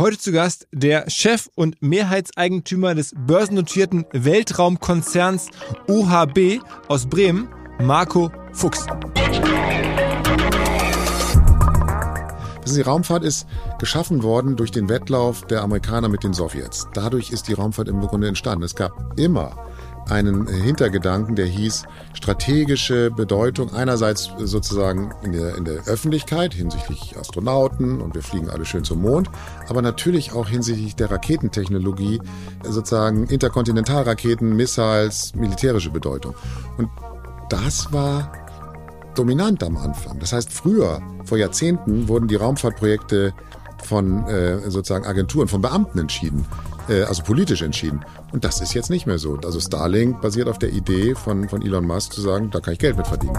Heute zu Gast der Chef und Mehrheitseigentümer des börsennotierten Weltraumkonzerns OHB aus Bremen, Marco Fuchs. Die Raumfahrt ist geschaffen worden durch den Wettlauf der Amerikaner mit den Sowjets. Dadurch ist die Raumfahrt im Grunde entstanden. Es gab immer einen Hintergedanken, der hieß strategische Bedeutung einerseits sozusagen in der, in der Öffentlichkeit hinsichtlich Astronauten und wir fliegen alle schön zum Mond, aber natürlich auch hinsichtlich der Raketentechnologie, sozusagen Interkontinentalraketen, Missiles, militärische Bedeutung. Und das war dominant am Anfang. Das heißt, früher, vor Jahrzehnten, wurden die Raumfahrtprojekte von äh, sozusagen Agenturen, von Beamten entschieden, äh, also politisch entschieden. Und das ist jetzt nicht mehr so. Also Starlink basiert auf der Idee von, von Elon Musk zu sagen, da kann ich Geld mit verdienen.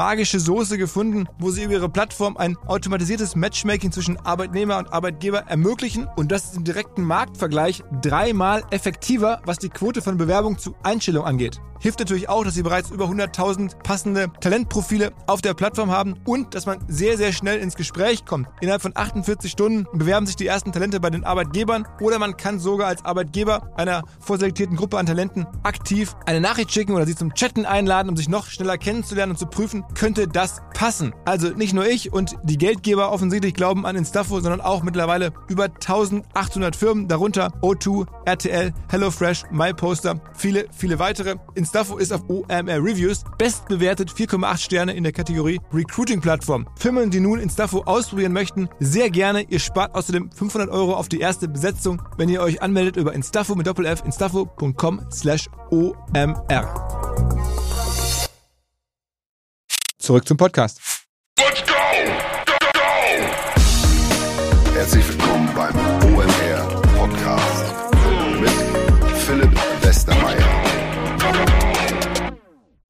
magische Soße gefunden, wo sie über ihre Plattform ein automatisiertes Matchmaking zwischen Arbeitnehmer und Arbeitgeber ermöglichen und das ist im direkten Marktvergleich dreimal effektiver, was die Quote von Bewerbung zu Einstellung angeht. Hilft natürlich auch, dass sie bereits über 100.000 passende Talentprofile auf der Plattform haben und dass man sehr, sehr schnell ins Gespräch kommt. Innerhalb von 48 Stunden bewerben sich die ersten Talente bei den Arbeitgebern oder man kann sogar als Arbeitgeber einer vorselektierten Gruppe an Talenten aktiv eine Nachricht schicken oder sie zum Chatten einladen, um sich noch schneller kennenzulernen und zu prüfen, könnte das passen. Also nicht nur ich und die Geldgeber offensichtlich glauben an Instafo, sondern auch mittlerweile über 1800 Firmen, darunter O2, RTL, HelloFresh, MyPoster, viele, viele weitere. Instafo ist auf OMR Reviews bestbewertet 4,8 Sterne in der Kategorie Recruiting-Plattform. Firmen, die nun Instafo ausprobieren möchten, sehr gerne. Ihr spart außerdem 500 Euro auf die erste Besetzung, wenn ihr euch anmeldet über Instafo mit Doppel-F, instafo.com slash OMR. Zurück zum Podcast. Let's go! Go, go! Herzlich willkommen beim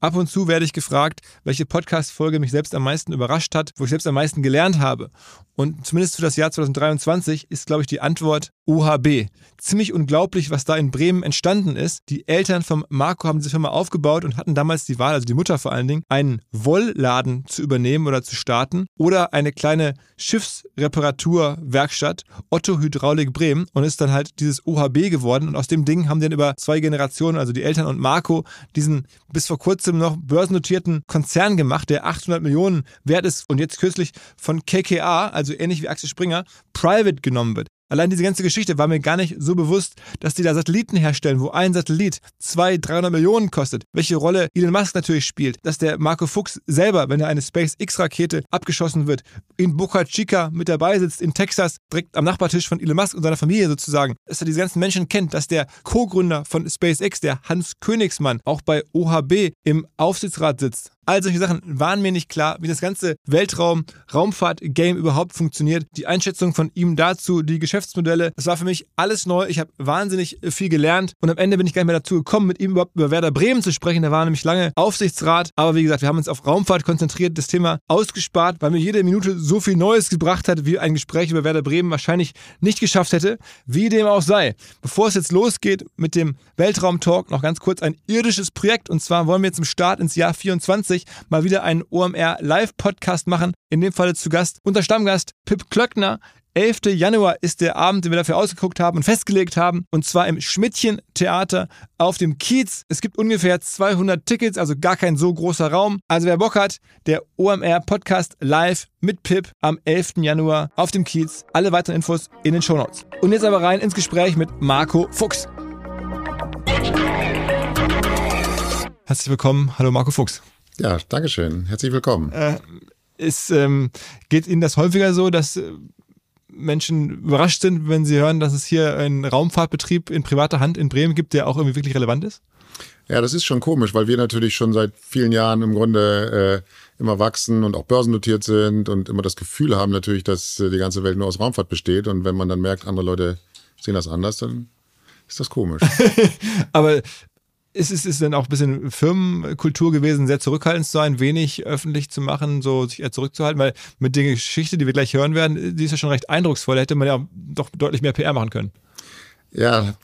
Ab und zu werde ich gefragt, welche Podcast-Folge mich selbst am meisten überrascht hat, wo ich selbst am meisten gelernt habe. Und zumindest für das Jahr 2023 ist, glaube ich, die Antwort OHB. Ziemlich unglaublich, was da in Bremen entstanden ist. Die Eltern von Marco haben diese Firma aufgebaut und hatten damals die Wahl, also die Mutter vor allen Dingen, einen Wollladen zu übernehmen oder zu starten oder eine kleine Schiffsreparaturwerkstatt, Otto Hydraulik Bremen und ist dann halt dieses OHB geworden und aus dem Ding haben dann über zwei Generationen, also die Eltern und Marco, diesen bis vor kurzem noch börsennotierten Konzern gemacht, der 800 Millionen wert ist und jetzt kürzlich von KKA, also ähnlich wie Axel Springer, private genommen wird. Allein diese ganze Geschichte war mir gar nicht so bewusst, dass die da Satelliten herstellen, wo ein Satellit 200, 300 Millionen kostet. Welche Rolle Elon Musk natürlich spielt. Dass der Marco Fuchs selber, wenn er eine SpaceX-Rakete abgeschossen wird, in Boca Chica mit dabei sitzt, in Texas, direkt am Nachbartisch von Elon Musk und seiner Familie sozusagen. Dass er diese ganzen Menschen kennt, dass der Co-Gründer von SpaceX, der Hans Königsmann, auch bei OHB im Aufsichtsrat sitzt. All solche Sachen waren mir nicht klar, wie das ganze Weltraum-Raumfahrt-Game überhaupt funktioniert. Die Einschätzung von ihm dazu, die Geschäftsmodelle, das war für mich alles neu. Ich habe wahnsinnig viel gelernt und am Ende bin ich gar nicht mehr dazu gekommen, mit ihm überhaupt über Werder Bremen zu sprechen. Der war nämlich lange Aufsichtsrat. Aber wie gesagt, wir haben uns auf Raumfahrt konzentriert, das Thema ausgespart, weil mir jede Minute so viel Neues gebracht hat, wie ein Gespräch über Werder Bremen wahrscheinlich nicht geschafft hätte. Wie dem auch sei. Bevor es jetzt losgeht mit dem Weltraum-Talk, noch ganz kurz ein irdisches Projekt. Und zwar wollen wir zum Start ins Jahr 24 2020 mal wieder einen OMR Live-Podcast machen. In dem Fall zu Gast unser Stammgast Pip Klöckner. 11. Januar ist der Abend, den wir dafür ausgeguckt haben und festgelegt haben. Und zwar im Schmidtchen-Theater auf dem Kiez. Es gibt ungefähr 200 Tickets, also gar kein so großer Raum. Also wer Bock hat, der OMR-Podcast live mit Pip am 11. Januar auf dem Kiez. Alle weiteren Infos in den Shownotes. Und jetzt aber rein ins Gespräch mit Marco Fuchs. Herzlich willkommen. Hallo Marco Fuchs. Ja, Dankeschön. Herzlich willkommen. Äh, ist, ähm, geht Ihnen das häufiger so, dass äh, Menschen überrascht sind, wenn sie hören, dass es hier einen Raumfahrtbetrieb in privater Hand in Bremen gibt, der auch irgendwie wirklich relevant ist? Ja, das ist schon komisch, weil wir natürlich schon seit vielen Jahren im Grunde äh, immer wachsen und auch börsennotiert sind und immer das Gefühl haben natürlich, dass äh, die ganze Welt nur aus Raumfahrt besteht. Und wenn man dann merkt, andere Leute sehen das anders, dann ist das komisch. Aber ist es ist dann auch ein bisschen Firmenkultur gewesen, sehr zurückhaltend zu sein, wenig öffentlich zu machen, so sich eher zurückzuhalten, weil mit der Geschichte, die wir gleich hören werden, die ist ja schon recht eindrucksvoll. Da hätte man ja doch deutlich mehr PR machen können. Ja,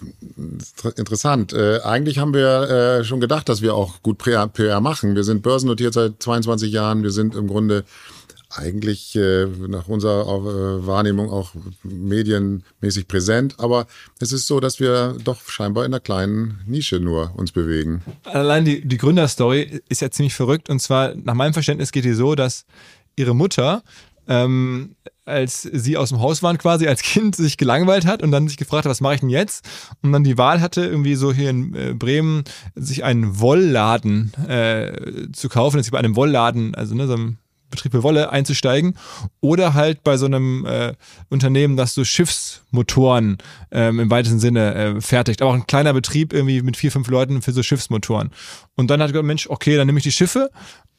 interessant. Äh, eigentlich haben wir äh, schon gedacht, dass wir auch gut PR, PR machen. Wir sind börsennotiert seit 22 Jahren. Wir sind im Grunde eigentlich äh, nach unserer äh, Wahrnehmung auch medienmäßig präsent. Aber es ist so, dass wir doch scheinbar in einer kleinen Nische nur uns bewegen. Allein die, die Gründerstory ist ja ziemlich verrückt. Und zwar, nach meinem Verständnis geht die so, dass ihre Mutter ähm, als sie aus dem Haus waren quasi als Kind sich gelangweilt hat und dann sich gefragt hat, was mache ich denn jetzt? Und dann die Wahl hatte, irgendwie so hier in äh, Bremen sich einen Wollladen äh, zu kaufen, jetzt bei einem Wollladen, also ne, so einem Betrieb für Wolle einzusteigen oder halt bei so einem äh, Unternehmen, das so Schiffsmotoren ähm, im weitesten Sinne äh, fertigt. Aber auch ein kleiner Betrieb irgendwie mit vier, fünf Leuten für so Schiffsmotoren. Und dann hat gesagt, Mensch, okay, dann nehme ich die Schiffe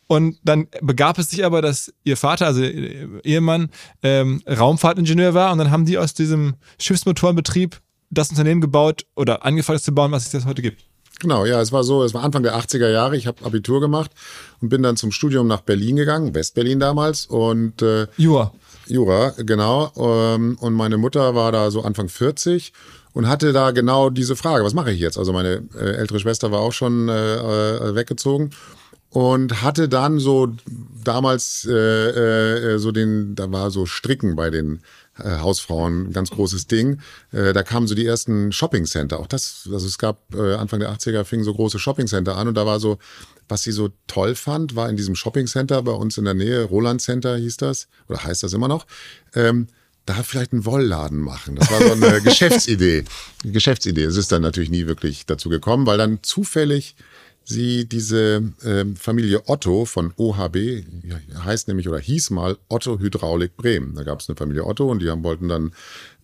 und dann begab es sich aber, dass ihr Vater, also ihr Ehemann, ähm, Raumfahrtingenieur war und dann haben die aus diesem Schiffsmotorenbetrieb das Unternehmen gebaut oder angefangen zu bauen, was es jetzt heute gibt. Genau, ja, es war so, es war Anfang der 80er Jahre, ich habe Abitur gemacht und bin dann zum Studium nach Berlin gegangen, Westberlin damals und äh, Jura. Jura, genau. Ähm, und meine Mutter war da so Anfang 40 und hatte da genau diese Frage, was mache ich jetzt? Also meine äh, ältere Schwester war auch schon äh, äh weggezogen und hatte dann so damals äh, äh, so den, da war so Stricken bei den äh, Hausfrauen, ein ganz großes Ding. Äh, da kamen so die ersten Shopping-Center. Auch das, also es gab äh, Anfang der 80er fingen so große Shopping-Center an und da war so, was sie so toll fand, war in diesem Shopping-Center bei uns in der Nähe, Roland Center hieß das, oder heißt das immer noch, ähm, da vielleicht einen Wollladen machen. Das war so eine Geschäftsidee. Geschäftsidee. Es ist dann natürlich nie wirklich dazu gekommen, weil dann zufällig sie diese äh, Familie Otto von OHB, heißt nämlich oder hieß mal Otto Hydraulik Bremen. Da gab es eine Familie Otto und die haben, wollten dann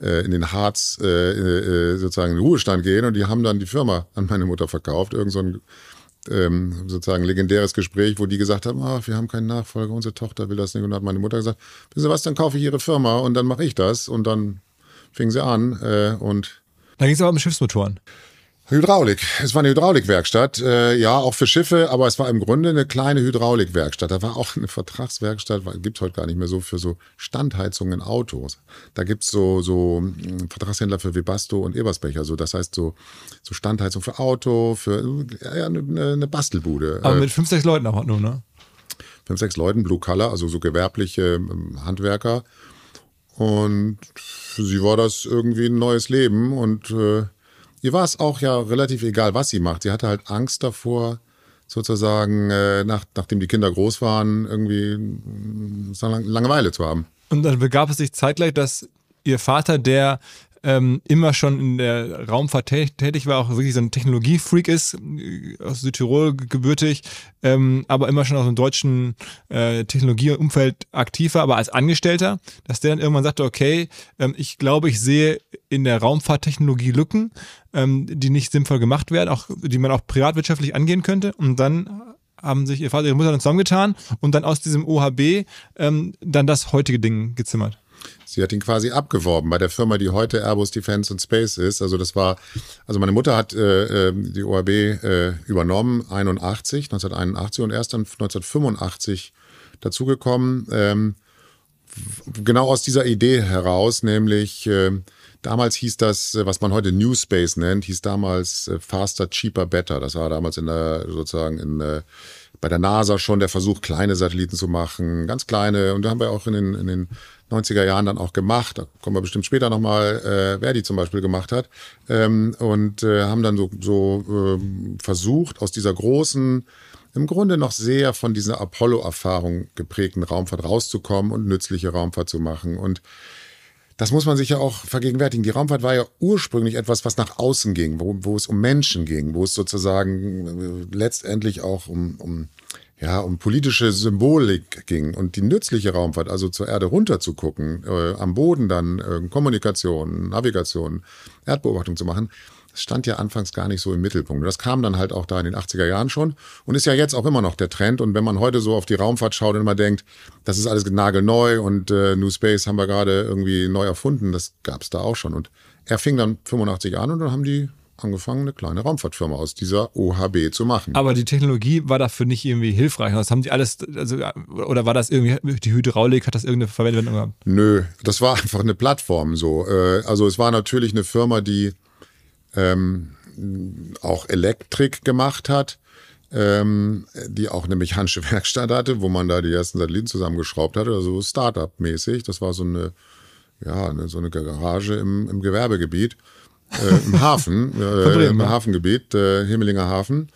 äh, in den Harz äh, äh, sozusagen in den Ruhestand gehen und die haben dann die Firma an meine Mutter verkauft. Irgend so ein ähm, sozusagen legendäres Gespräch, wo die gesagt haben, ach, wir haben keinen Nachfolger, unsere Tochter will das nicht. Und dann hat meine Mutter gesagt, wissen Sie was, dann kaufe ich Ihre Firma und dann mache ich das. Und dann fing sie an äh, und da ging es aber um Schiffsmotoren. Hydraulik. Es war eine Hydraulikwerkstatt, äh, ja, auch für Schiffe, aber es war im Grunde eine kleine Hydraulikwerkstatt. Da war auch eine Vertragswerkstatt, gibt heute gar nicht mehr so, für so Standheizungen in Autos. Da gibt's so, so hm, Vertragshändler für Webasto und Ebersbecher, so, das heißt so, so Standheizung für Auto, für ja, eine, eine Bastelbude. Aber mit fünf, sechs Leuten auch nur, ne? Fünf, sechs Leuten, Blue Color, also so gewerbliche ähm, Handwerker. Und für sie war das irgendwie ein neues Leben und äh, Ihr war es auch ja relativ egal, was sie macht. Sie hatte halt Angst davor, sozusagen, äh, nach, nachdem die Kinder groß waren, irgendwie äh, Langeweile zu haben. Und dann begab es sich zeitgleich, dass ihr Vater, der ähm, immer schon in der Raumfahrt tätig war, auch wirklich so ein Technologiefreak ist, äh, aus Südtirol gebürtig, ähm, aber immer schon aus dem deutschen äh, Technologieumfeld aktiv war, aber als Angestellter, dass der dann irgendwann sagte, okay, ähm, ich glaube, ich sehe in der Raumfahrttechnologie Lücken, ähm, die nicht sinnvoll gemacht werden, auch die man auch privatwirtschaftlich angehen könnte. Und dann haben sich ihr Vater und ihre Mutter dann zusammengetan und dann aus diesem OHB ähm, dann das heutige Ding gezimmert. Sie hat ihn quasi abgeworben bei der Firma, die heute Airbus Defense and Space ist. Also das war, also meine Mutter hat äh, ähm, die OHB äh, übernommen, 81, 1981 und erst dann 1985 dazugekommen. Ähm, genau aus dieser Idee heraus, nämlich äh, Damals hieß das, äh, was man heute New Space nennt, hieß damals äh, Faster, Cheaper, Better. Das war damals in der, sozusagen in, äh, bei der NASA schon der Versuch, kleine Satelliten zu machen, ganz kleine. Und da haben wir auch in den, in den 90er Jahren dann auch gemacht. Da kommen wir bestimmt später nochmal, äh, wer die zum Beispiel gemacht hat. Ähm, und äh, haben dann so, so äh, versucht, aus dieser großen, im Grunde noch sehr von dieser Apollo-Erfahrung geprägten Raumfahrt rauszukommen und nützliche Raumfahrt zu machen. Und das muss man sich ja auch vergegenwärtigen. Die Raumfahrt war ja ursprünglich etwas, was nach außen ging, wo, wo es um Menschen ging, wo es sozusagen äh, letztendlich auch um, um, ja, um politische Symbolik ging. Und die nützliche Raumfahrt, also zur Erde runter zu gucken, äh, am Boden dann äh, Kommunikation, Navigation, Erdbeobachtung zu machen, Das stand ja anfangs gar nicht so im Mittelpunkt. Das kam dann halt auch da in den 80er Jahren schon und ist ja jetzt auch immer noch der Trend. Und wenn man heute so auf die Raumfahrt schaut und immer denkt, das ist alles nagelneu und äh, New Space haben wir gerade irgendwie neu erfunden, das gab es da auch schon. Und er fing dann 85 an und dann haben die angefangen, eine kleine Raumfahrtfirma aus dieser OHB zu machen. Aber die Technologie war dafür nicht irgendwie hilfreich. Das haben die alles, also, oder war das irgendwie, die Hydraulik, hat das irgendeine Verwendung gehabt? Nö, das war einfach eine Plattform so. Äh, also es war natürlich eine Firma, die ähm, auch Elektrik gemacht hat, ähm, die auch eine mechanische Werkstatt hatte, wo man da die ersten Satelliten zusammengeschraubt hatte, also Startup-mäßig. Das war so eine, ja, so eine Garage im, im Gewerbegebiet äh, im Hafen, äh, im Hafengebiet, äh, Himmelinger Hafen.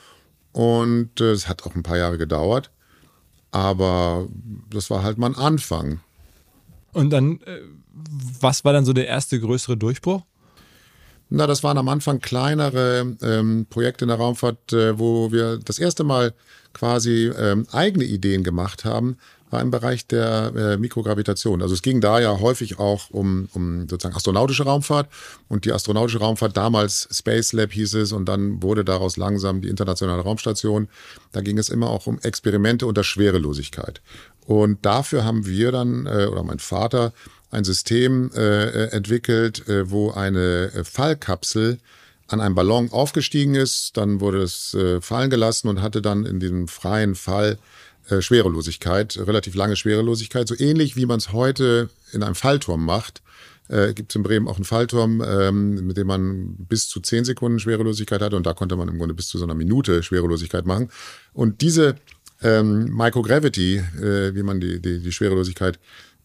Und äh, es hat auch ein paar Jahre gedauert. Aber das war halt mal ein Anfang. Und dann, äh, was war dann so der erste größere Durchbruch? Na, das waren am Anfang kleinere ähm, Projekte in der Raumfahrt, äh, wo wir das erste Mal quasi ähm, eigene Ideen gemacht haben, war im Bereich der äh, Mikrogravitation. Also es ging da ja häufig auch um, um sozusagen astronautische Raumfahrt und die astronautische Raumfahrt damals Space Lab hieß es und dann wurde daraus langsam die internationale Raumstation. Da ging es immer auch um Experimente unter Schwerelosigkeit. Und dafür haben wir dann, äh, oder mein Vater, ein System äh, entwickelt, wo eine Fallkapsel an einem Ballon aufgestiegen ist, dann wurde es fallen gelassen und hatte dann in diesem freien Fall äh, Schwerelosigkeit, relativ lange Schwerelosigkeit, so ähnlich wie man es heute in einem Fallturm macht. Äh, Gibt es in Bremen auch einen Fallturm, ähm, mit dem man bis zu zehn Sekunden Schwerelosigkeit hatte und da konnte man im Grunde bis zu so einer Minute Schwerelosigkeit machen. Und diese ähm, Microgravity, äh, wie man die, die, die Schwerelosigkeit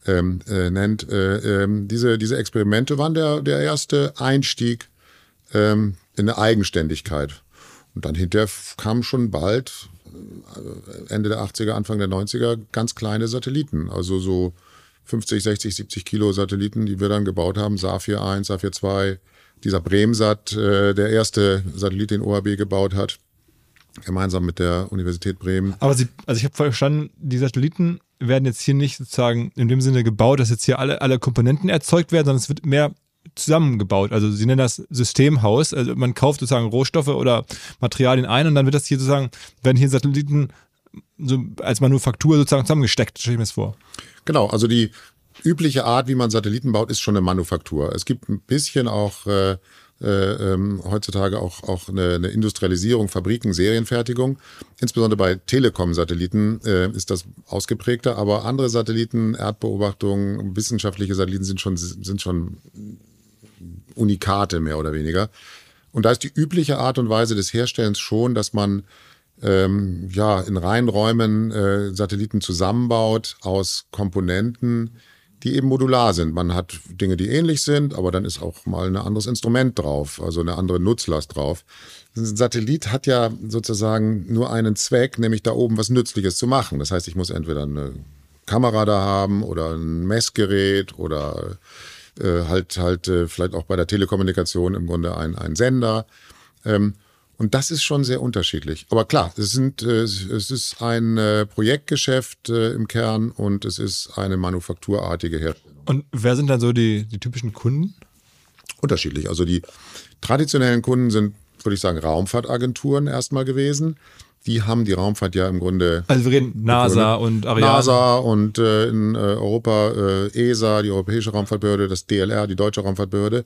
ähm, äh, nennt, äh, äh, diese, diese Experimente waren der, der erste Einstieg ähm, in eine Eigenständigkeit. Und dann hinterher kam schon bald Ende der 80er, Anfang der 90er ganz kleine Satelliten. Also so 50, 60, 70 Kilo Satelliten, die wir dann gebaut haben. Safir 1, Safir 2, dieser Bremsat, äh, der erste Satellit, den OHB gebaut hat, gemeinsam mit der Universität Bremen. Aber Sie, also ich habe verstanden, die Satelliten werden jetzt hier nicht sozusagen in dem Sinne gebaut, dass jetzt hier alle, alle Komponenten erzeugt werden, sondern es wird mehr zusammengebaut. Also sie nennen das Systemhaus. Also man kauft sozusagen Rohstoffe oder Materialien ein und dann wird das hier sozusagen, werden hier Satelliten so als Manufaktur sozusagen zusammengesteckt, stelle ich mir das vor. Genau, also die übliche Art, wie man Satelliten baut, ist schon eine Manufaktur. Es gibt ein bisschen auch äh, äh, ähm, heutzutage auch, auch eine, eine Industrialisierung, Fabriken, Serienfertigung. Insbesondere bei Telekom-Satelliten äh, ist das ausgeprägter, aber andere Satelliten, Erdbeobachtungen, wissenschaftliche Satelliten sind schon, sind schon Unikate mehr oder weniger. Und da ist die übliche Art und Weise des Herstellens schon, dass man ähm, ja in Reihenräumen äh, Satelliten zusammenbaut aus Komponenten, die eben modular sind. Man hat Dinge, die ähnlich sind, aber dann ist auch mal ein anderes Instrument drauf, also eine andere Nutzlast drauf. Ein Satellit hat ja sozusagen nur einen Zweck, nämlich da oben was Nützliches zu machen. Das heißt, ich muss entweder eine Kamera da haben oder ein Messgerät oder äh, halt halt äh, vielleicht auch bei der Telekommunikation im Grunde ein, ein Sender. Ähm, und das ist schon sehr unterschiedlich. Aber klar, es, sind, äh, es ist ein äh, Projektgeschäft äh, im Kern und es ist eine manufakturartige Herstellung. Und wer sind dann so die, die typischen Kunden? Unterschiedlich. Also die traditionellen Kunden sind, würde ich sagen, Raumfahrtagenturen erstmal gewesen. Die haben die Raumfahrt ja im Grunde. Also wir reden NASA und Ariane. NASA und äh, in äh, Europa äh, ESA, die Europäische Raumfahrtbehörde, das DLR, die Deutsche Raumfahrtbehörde.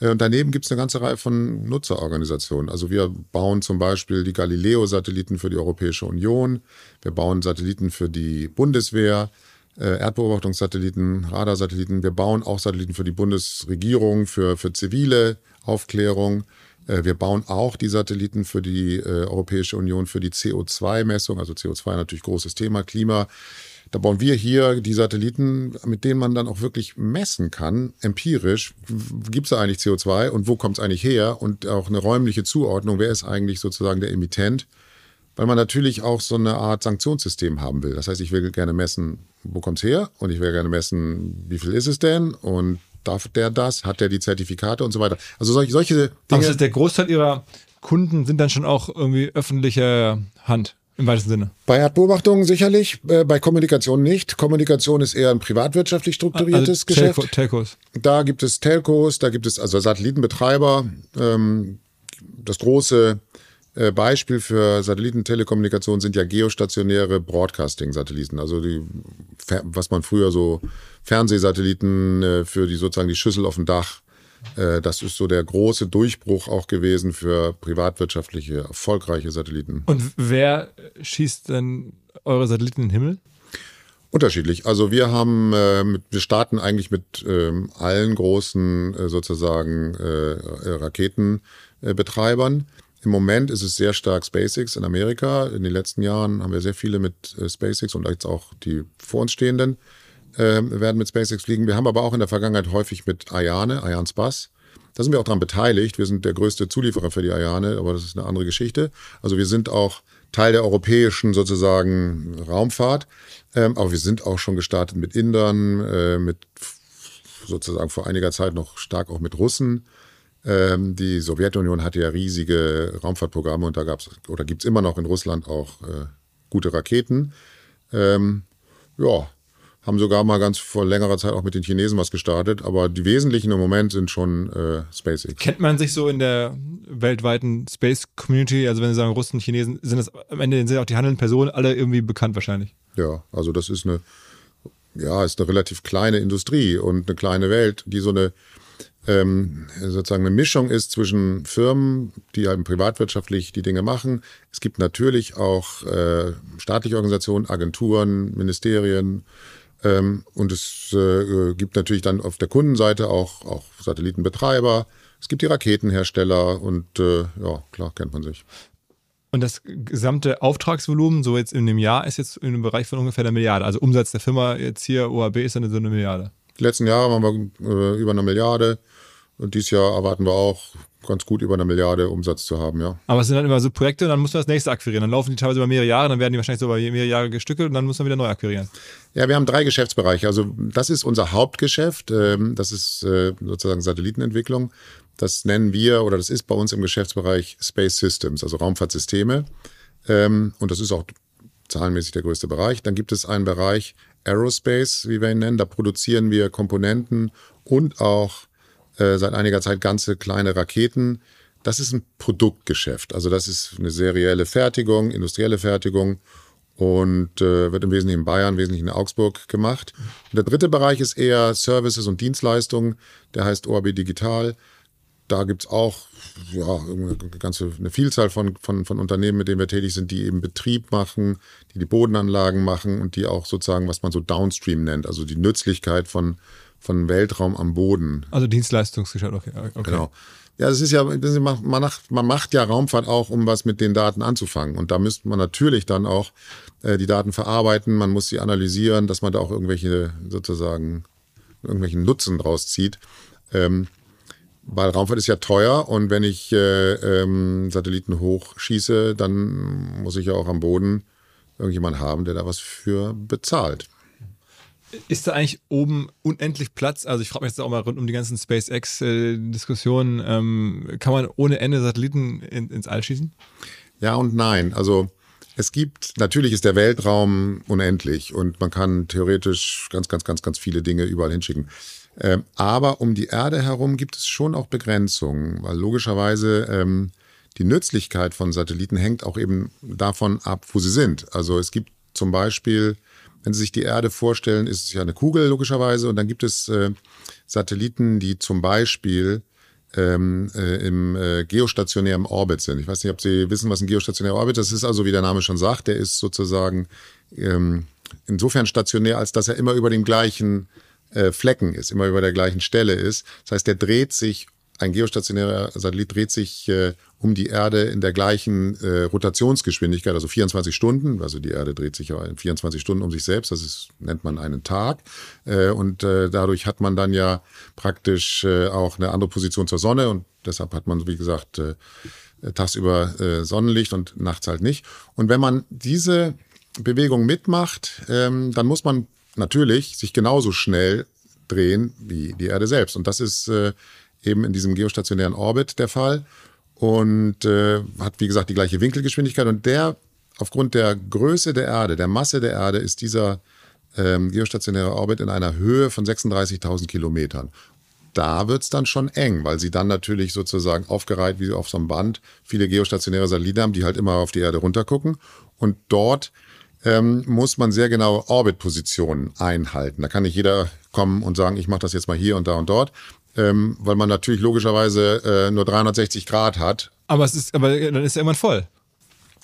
Äh, und daneben gibt es eine ganze Reihe von Nutzerorganisationen. Also wir bauen zum Beispiel die Galileo-Satelliten für die Europäische Union. Wir bauen Satelliten für die Bundeswehr, äh, Erdbeobachtungssatelliten, Radarsatelliten. Wir bauen auch Satelliten für die Bundesregierung, für, für zivile Aufklärung. Äh, wir bauen auch die Satelliten für die äh, Europäische Union für die CO2-Messung, also CO2 natürlich großes Thema, Klima. Da bauen wir hier die Satelliten, mit denen man dann auch wirklich messen kann, empirisch, gibt es da eigentlich CO2 und wo kommt es eigentlich her und auch eine räumliche Zuordnung, wer ist eigentlich sozusagen der Emittent, weil man natürlich auch so eine Art Sanktionssystem haben will. Das heißt, ich will gerne messen, wo kommt es her und ich will gerne messen, wie viel ist es denn und darf der das, hat der die Zertifikate und so weiter. Also solche, solche Dinge. Also der Großteil ihrer Kunden sind dann schon auch irgendwie öffentliche Hand. Im weitesten Sinne. Bei Erdbeobachtungen sicherlich, äh, bei Kommunikation nicht. Kommunikation ist eher ein privatwirtschaftlich strukturiertes also Geschäft. Telco, Telcos. Da gibt es Telcos, da gibt es also Satellitenbetreiber, ähm, das große Beispiel für Satellitentelekommunikation sind ja geostationäre Broadcasting-Satelliten, also die, was man früher so Fernsehsatelliten äh, für die sozusagen die Schüssel auf dem Dach. Äh, das ist so der große Durchbruch auch gewesen für privatwirtschaftliche, erfolgreiche Satelliten. Und wer schießt denn eure Satelliten in den Himmel? Unterschiedlich. Also wir haben, äh, mit, wir starten eigentlich mit ähm, allen großen äh, sozusagen äh, Raketenbetreibern. Im Moment ist es sehr stark SpaceX in Amerika. In den letzten Jahren haben wir sehr viele mit äh, SpaceX und jetzt auch die vor uns stehenden äh, werden mit SpaceX fliegen. Wir haben aber auch in der Vergangenheit häufig mit Ariane, Ariane Spass. Da sind wir auch daran beteiligt. Wir sind der größte Zulieferer für die Ariane, aber das ist eine andere Geschichte. Also wir sind auch Teil der europäischen sozusagen Raumfahrt. Ähm, aber wir sind auch schon gestartet mit Indern, äh, mit sozusagen vor einiger Zeit noch stark auch mit Russen. Ähm, die Sowjetunion hatte ja riesige Raumfahrtprogramme und da gab es oder gibt es immer noch in Russland auch äh, gute Raketen. Ähm, ja, haben sogar mal ganz vor längerer Zeit auch mit den Chinesen was gestartet, aber die wesentlichen im Moment sind schon äh, SpaceX. Kennt man sich so in der weltweiten Space Community, also wenn Sie sagen Russen, Chinesen, sind das am Ende sind auch die handelnden Personen alle irgendwie bekannt wahrscheinlich? Ja, also das ist eine, ja, ist eine relativ kleine Industrie und eine kleine Welt, die so eine ähm, sozusagen eine Mischung ist zwischen Firmen, die halt privatwirtschaftlich die Dinge machen. Es gibt natürlich auch äh, staatliche Organisationen, Agenturen, Ministerien, ähm, und es äh, gibt natürlich dann auf der Kundenseite auch, auch Satellitenbetreiber. Es gibt die Raketenhersteller und äh, ja, klar kennt man sich. Und das gesamte Auftragsvolumen, so jetzt in dem Jahr, ist jetzt in einem Bereich von ungefähr einer Milliarde. Also Umsatz der Firma jetzt hier, OAB, ist dann so eine Milliarde. Die letzten Jahre waren wir äh, über eine Milliarde. Und dieses Jahr erwarten wir auch ganz gut über eine Milliarde Umsatz zu haben, ja. Aber es sind dann immer so Projekte, dann muss man das nächste akquirieren. Dann laufen die teilweise über mehrere Jahre, dann werden die wahrscheinlich so über mehrere Jahre gestückelt und dann muss man wieder neu akquirieren. Ja, wir haben drei Geschäftsbereiche. Also das ist unser Hauptgeschäft. Ähm, das ist äh, sozusagen Satellitenentwicklung. Das nennen wir oder das ist bei uns im Geschäftsbereich Space Systems, also Raumfahrtsysteme. Ähm, und das ist auch zahlenmäßig der größte Bereich. Dann gibt es einen Bereich Aerospace, wie wir ihn nennen. Da produzieren wir Komponenten und auch äh, seit einiger Zeit ganze kleine Raketen. Das ist ein Produktgeschäft. Also das ist eine serielle Fertigung, industrielle Fertigung und äh, wird im Wesentlichen in Bayern, im Wesentlichen in Augsburg gemacht. Und der dritte Bereich ist eher Services und Dienstleistungen. Der heißt OAB Digital. Da gibt's auch ja, eine ganze eine Vielzahl von, von, von Unternehmen, mit denen wir tätig sind, die eben Betrieb machen, die die Bodenanlagen machen und die auch sozusagen, was man so Downstream nennt, also die Nützlichkeit von, von Weltraum am Boden. Also Dienstleistungsgeschäft, okay. okay. Genau. Ja, das ist ja, man macht, man macht ja Raumfahrt auch, um was mit den Daten anzufangen. Und da müsste man natürlich dann auch äh, die Daten verarbeiten, man muss sie analysieren, dass man da auch irgendwelche sozusagen irgendwelchen Nutzen draus zieht. Ähm, weil Raumfahrt ist ja teuer und wenn ich äh, ähm, Satelliten hochschieße, dann muss ich ja auch am Boden irgendjemand haben, der da was für bezahlt. Ist da eigentlich oben unendlich Platz? Also ich frage mich jetzt auch mal rund um die ganzen SpaceX-Diskussionen. Ähm, kann man ohne Ende Satelliten in, ins All schießen? Ja und nein. Also es gibt, natürlich ist der Weltraum unendlich und man kann theoretisch ganz, ganz, ganz, ganz viele Dinge überall hinschicken. Ähm, aber um die Erde herum gibt es schon auch Begrenzungen, weil logischerweise ähm, die Nützlichkeit von Satelliten hängt auch eben davon ab, wo sie sind. Also es gibt zum Beispiel wenn Sie sich die Erde vorstellen, ist es ja eine Kugel logischerweise und dann gibt es äh, Satelliten, die zum Beispiel ähm, äh, im äh, geostationären Orbit sind. Ich weiß nicht, ob Sie wissen, was ein geostationärer Orbit ist. Das ist also, wie der Name schon sagt, der ist sozusagen insofern stationär, als dass er immer über den gleichen äh, Flecken ist, immer über der gleichen Stelle ist. Das heißt, der dreht sich ein geostationärer Satellit dreht sich äh, um die Erde in der gleichen äh, Rotationsgeschwindigkeit, also 24 Stunden. Also die Erde dreht sich ja in 24 Stunden um sich selbst. Das ist, nennt man einen Tag. Äh, und äh, dadurch hat man dann ja praktisch äh, auch eine andere Position zur Sonne. Und deshalb hat man, wie gesagt, äh, tagsüber äh, Sonnenlicht und nachts halt nicht. Und wenn man diese Bewegung mitmacht, ähm, dann muss man natürlich sich genauso schnell drehen wie die Erde selbst. Und das ist äh, eben in diesem geostationären Orbit der Fall und äh, hat, wie gesagt, die gleiche Winkelgeschwindigkeit. Und der, aufgrund der Größe der Erde, der Masse der Erde, ist dieser ähm, geostationäre Orbit in einer Höhe von 36.000 Kilometern. da wird's dann schon eng, weil sie dann natürlich sozusagen aufgereiht wie auf so einem Band viele geostationäre Satelliten haben, die halt immer auf die Erde runtergucken. Und dort ähm, muss man sehr genaue Orbitpositionen einhalten. Da kann nicht jeder kommen und sagen, ich mache das jetzt mal hier und da und dort, ähm, weil man natürlich logischerweise äh, nur 360 Grad hat. Aber es ist, aber dann ist er irgendwann voll.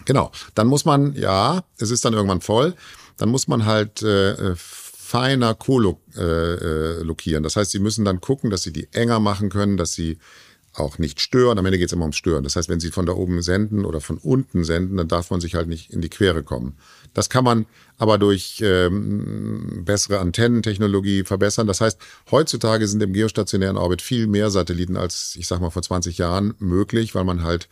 Genau. Dann muss man, ja, es ist dann irgendwann voll. Dann muss man halt äh, feiner co-lokieren. Äh, das heißt, sie müssen dann gucken, dass sie die enger machen können, dass sie auch nicht stören. Am Ende geht es immer ums Stören. Das heißt, wenn sie von da oben senden oder von unten senden, dann darf man sich halt nicht in die Quere kommen. Das kann man aber durch ähm, bessere Antennentechnologie verbessern. Das heißt, heutzutage sind im geostationären Orbit viel mehr Satelliten als, ich sag mal, vor 20 Jahren möglich, weil man halt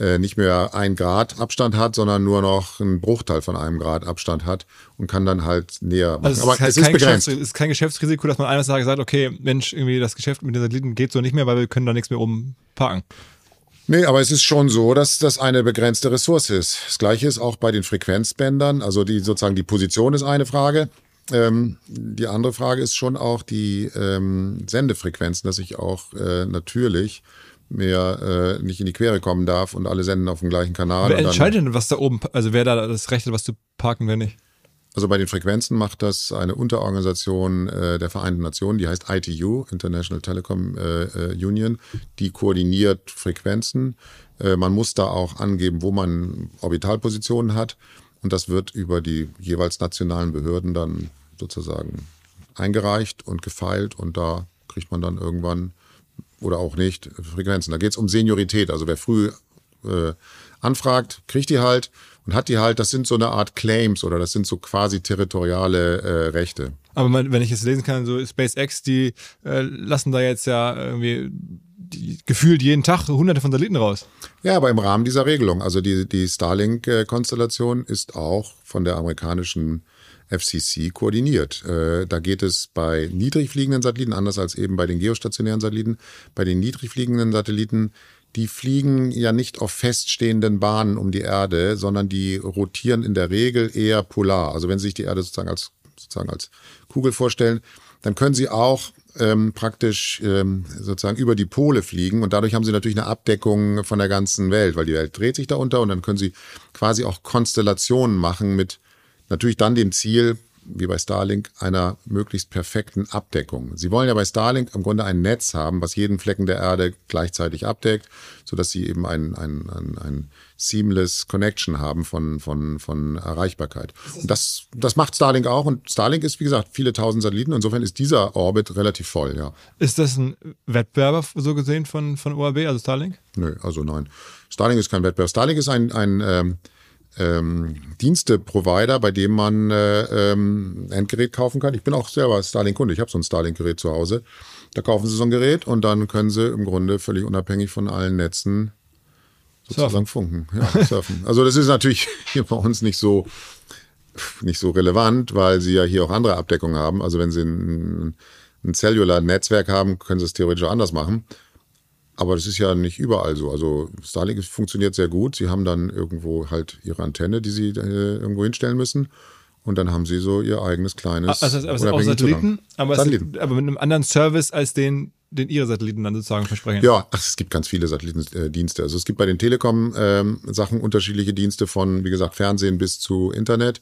äh, nicht mehr ein Grad Abstand hat, sondern nur noch einen Bruchteil von einem Grad Abstand hat und kann dann halt näher machen. Also Aber es ist, es ist begrenzt. Es ist kein Geschäftsrisiko, dass man eines Tages sagt, okay, Mensch, irgendwie das Geschäft mit den Satelliten geht so nicht mehr, weil wir können da nichts mehr umparken. Nee, aber es ist schon so, dass das eine begrenzte Ressource ist. Das gleiche ist auch bei den Frequenzbändern. Also die sozusagen die Position ist eine Frage. Ähm, die andere Frage ist schon auch die ähm, Sendefrequenzen, dass ich auch äh, natürlich mehr äh, nicht in die Quere kommen darf und alle senden auf dem gleichen Kanal. Wer entscheidet denn, was da oben, also wer da das Recht hat, was zu parken, wer nicht? Also bei den Frequenzen macht das eine Unterorganisation äh, der Vereinten Nationen, die heißt ITU, International Telecom äh, äh, Union, die koordiniert Frequenzen. Äh, man muss da auch angeben, wo man Orbitalpositionen hat und das wird über die jeweils nationalen Behörden dann sozusagen eingereicht und gefeilt und da kriegt man dann irgendwann oder auch nicht Frequenzen. Da geht es um Seniorität. Also wer früh äh, anfragt, kriegt die halt und hat die halt, das sind so eine Art Claims oder das sind so quasi territoriale äh, Rechte. Aber man, wenn ich es lesen kann, so SpaceX, die äh, lassen da jetzt ja irgendwie die, gefühlt jeden Tag hunderte von Satelliten raus. Ja, aber im Rahmen dieser Regelung. Also die, die Starlink-Konstellation ist auch von der amerikanischen FCC koordiniert. Äh, da geht es bei niedrig fliegenden Satelliten, anders als eben bei den geostationären Satelliten, bei den niedrig fliegenden Satelliten die fliegen ja nicht auf feststehenden Bahnen um die Erde, sondern die rotieren in der Regel eher polar. Also wenn Sie sich die Erde sozusagen als, sozusagen als Kugel vorstellen, dann können Sie auch ähm, praktisch ähm, sozusagen über die Pole fliegen und dadurch haben Sie natürlich eine Abdeckung von der ganzen Welt, weil die Welt dreht sich da unter und dann können Sie quasi auch Konstellationen machen mit natürlich dann dem Ziel, wie bei Starlink, einer möglichst perfekten Abdeckung. Sie wollen ja bei Starlink im Grunde ein Netz haben, was jeden Flecken der Erde gleichzeitig abdeckt, sodass sie eben ein, ein, ein, ein seamless Connection haben von, von, von Erreichbarkeit. Und das, das macht Starlink auch. Und Starlink ist, wie gesagt, viele tausend Satelliten. Insofern ist dieser Orbit relativ voll, ja. Ist das ein Wettbewerber so gesehen von, von OAB, also Starlink? Nö, also nein. Starlink ist kein Wettbewerb. Starlink ist ein, ein ähm, ähm, Diensteprovider, bei dem man äh, ähm, Endgerät kaufen kann. Ich bin auch selber Starlink-Kunde. Ich habe so ein Starlink-Gerät zu Hause. Da kaufen Sie so ein Gerät und dann können Sie im Grunde völlig unabhängig von allen Netzen sozusagen surfen. funken. Ja, surfen. Also das ist natürlich hier bei uns nicht so nicht so relevant, weil Sie ja hier auch andere Abdeckungen haben. Also wenn Sie ein, ein Cellular-Netzwerk haben, können Sie es theoretisch auch anders machen. Aber das ist ja nicht überall so. Also Starlink funktioniert sehr gut. Sie haben dann irgendwo halt ihre Antenne, die sie äh, irgendwo hinstellen müssen. Und dann haben sie so ihr eigenes kleines. Also, also, also auch Satelliten, aber, Satelliten. Es, aber mit einem anderen Service als den, den ihre Satelliten dann sozusagen versprechen. Ja, ach, es gibt ganz viele Satellitendienste. Also es gibt bei den Telekom-Sachen ähm, unterschiedliche Dienste von, wie gesagt, Fernsehen bis zu Internet.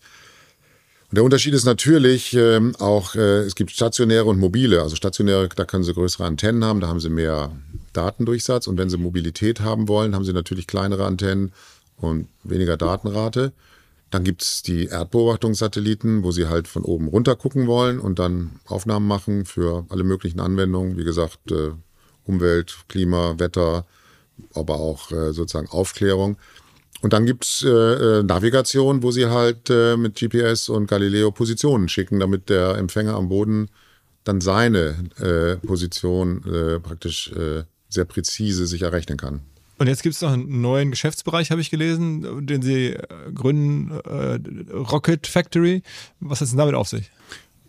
Und der Unterschied ist natürlich ähm, auch, äh, es gibt stationäre und mobile. Also stationäre, da können Sie größere Antennen haben, da haben Sie mehr Datendurchsatz. Und wenn Sie Mobilität haben wollen, haben Sie natürlich kleinere Antennen und weniger Datenrate. Dann gibt es die Erdbeobachtungssatelliten, wo Sie halt von oben runter gucken wollen und dann Aufnahmen machen für alle möglichen Anwendungen. Wie gesagt, äh, Umwelt, Klima, Wetter, aber auch äh, sozusagen Aufklärung. Und dann gibt's äh, äh, Navigation, wo sie halt mit GPS und Galileo Positionen schicken, damit der Empfänger am Boden dann seine Position praktisch sehr präzise sich errechnen kann. Und jetzt gibt es noch einen neuen Geschäftsbereich, habe ich gelesen, den Sie äh, gründen, äh, Rocket Factory. Was hat es denn damit auf sich?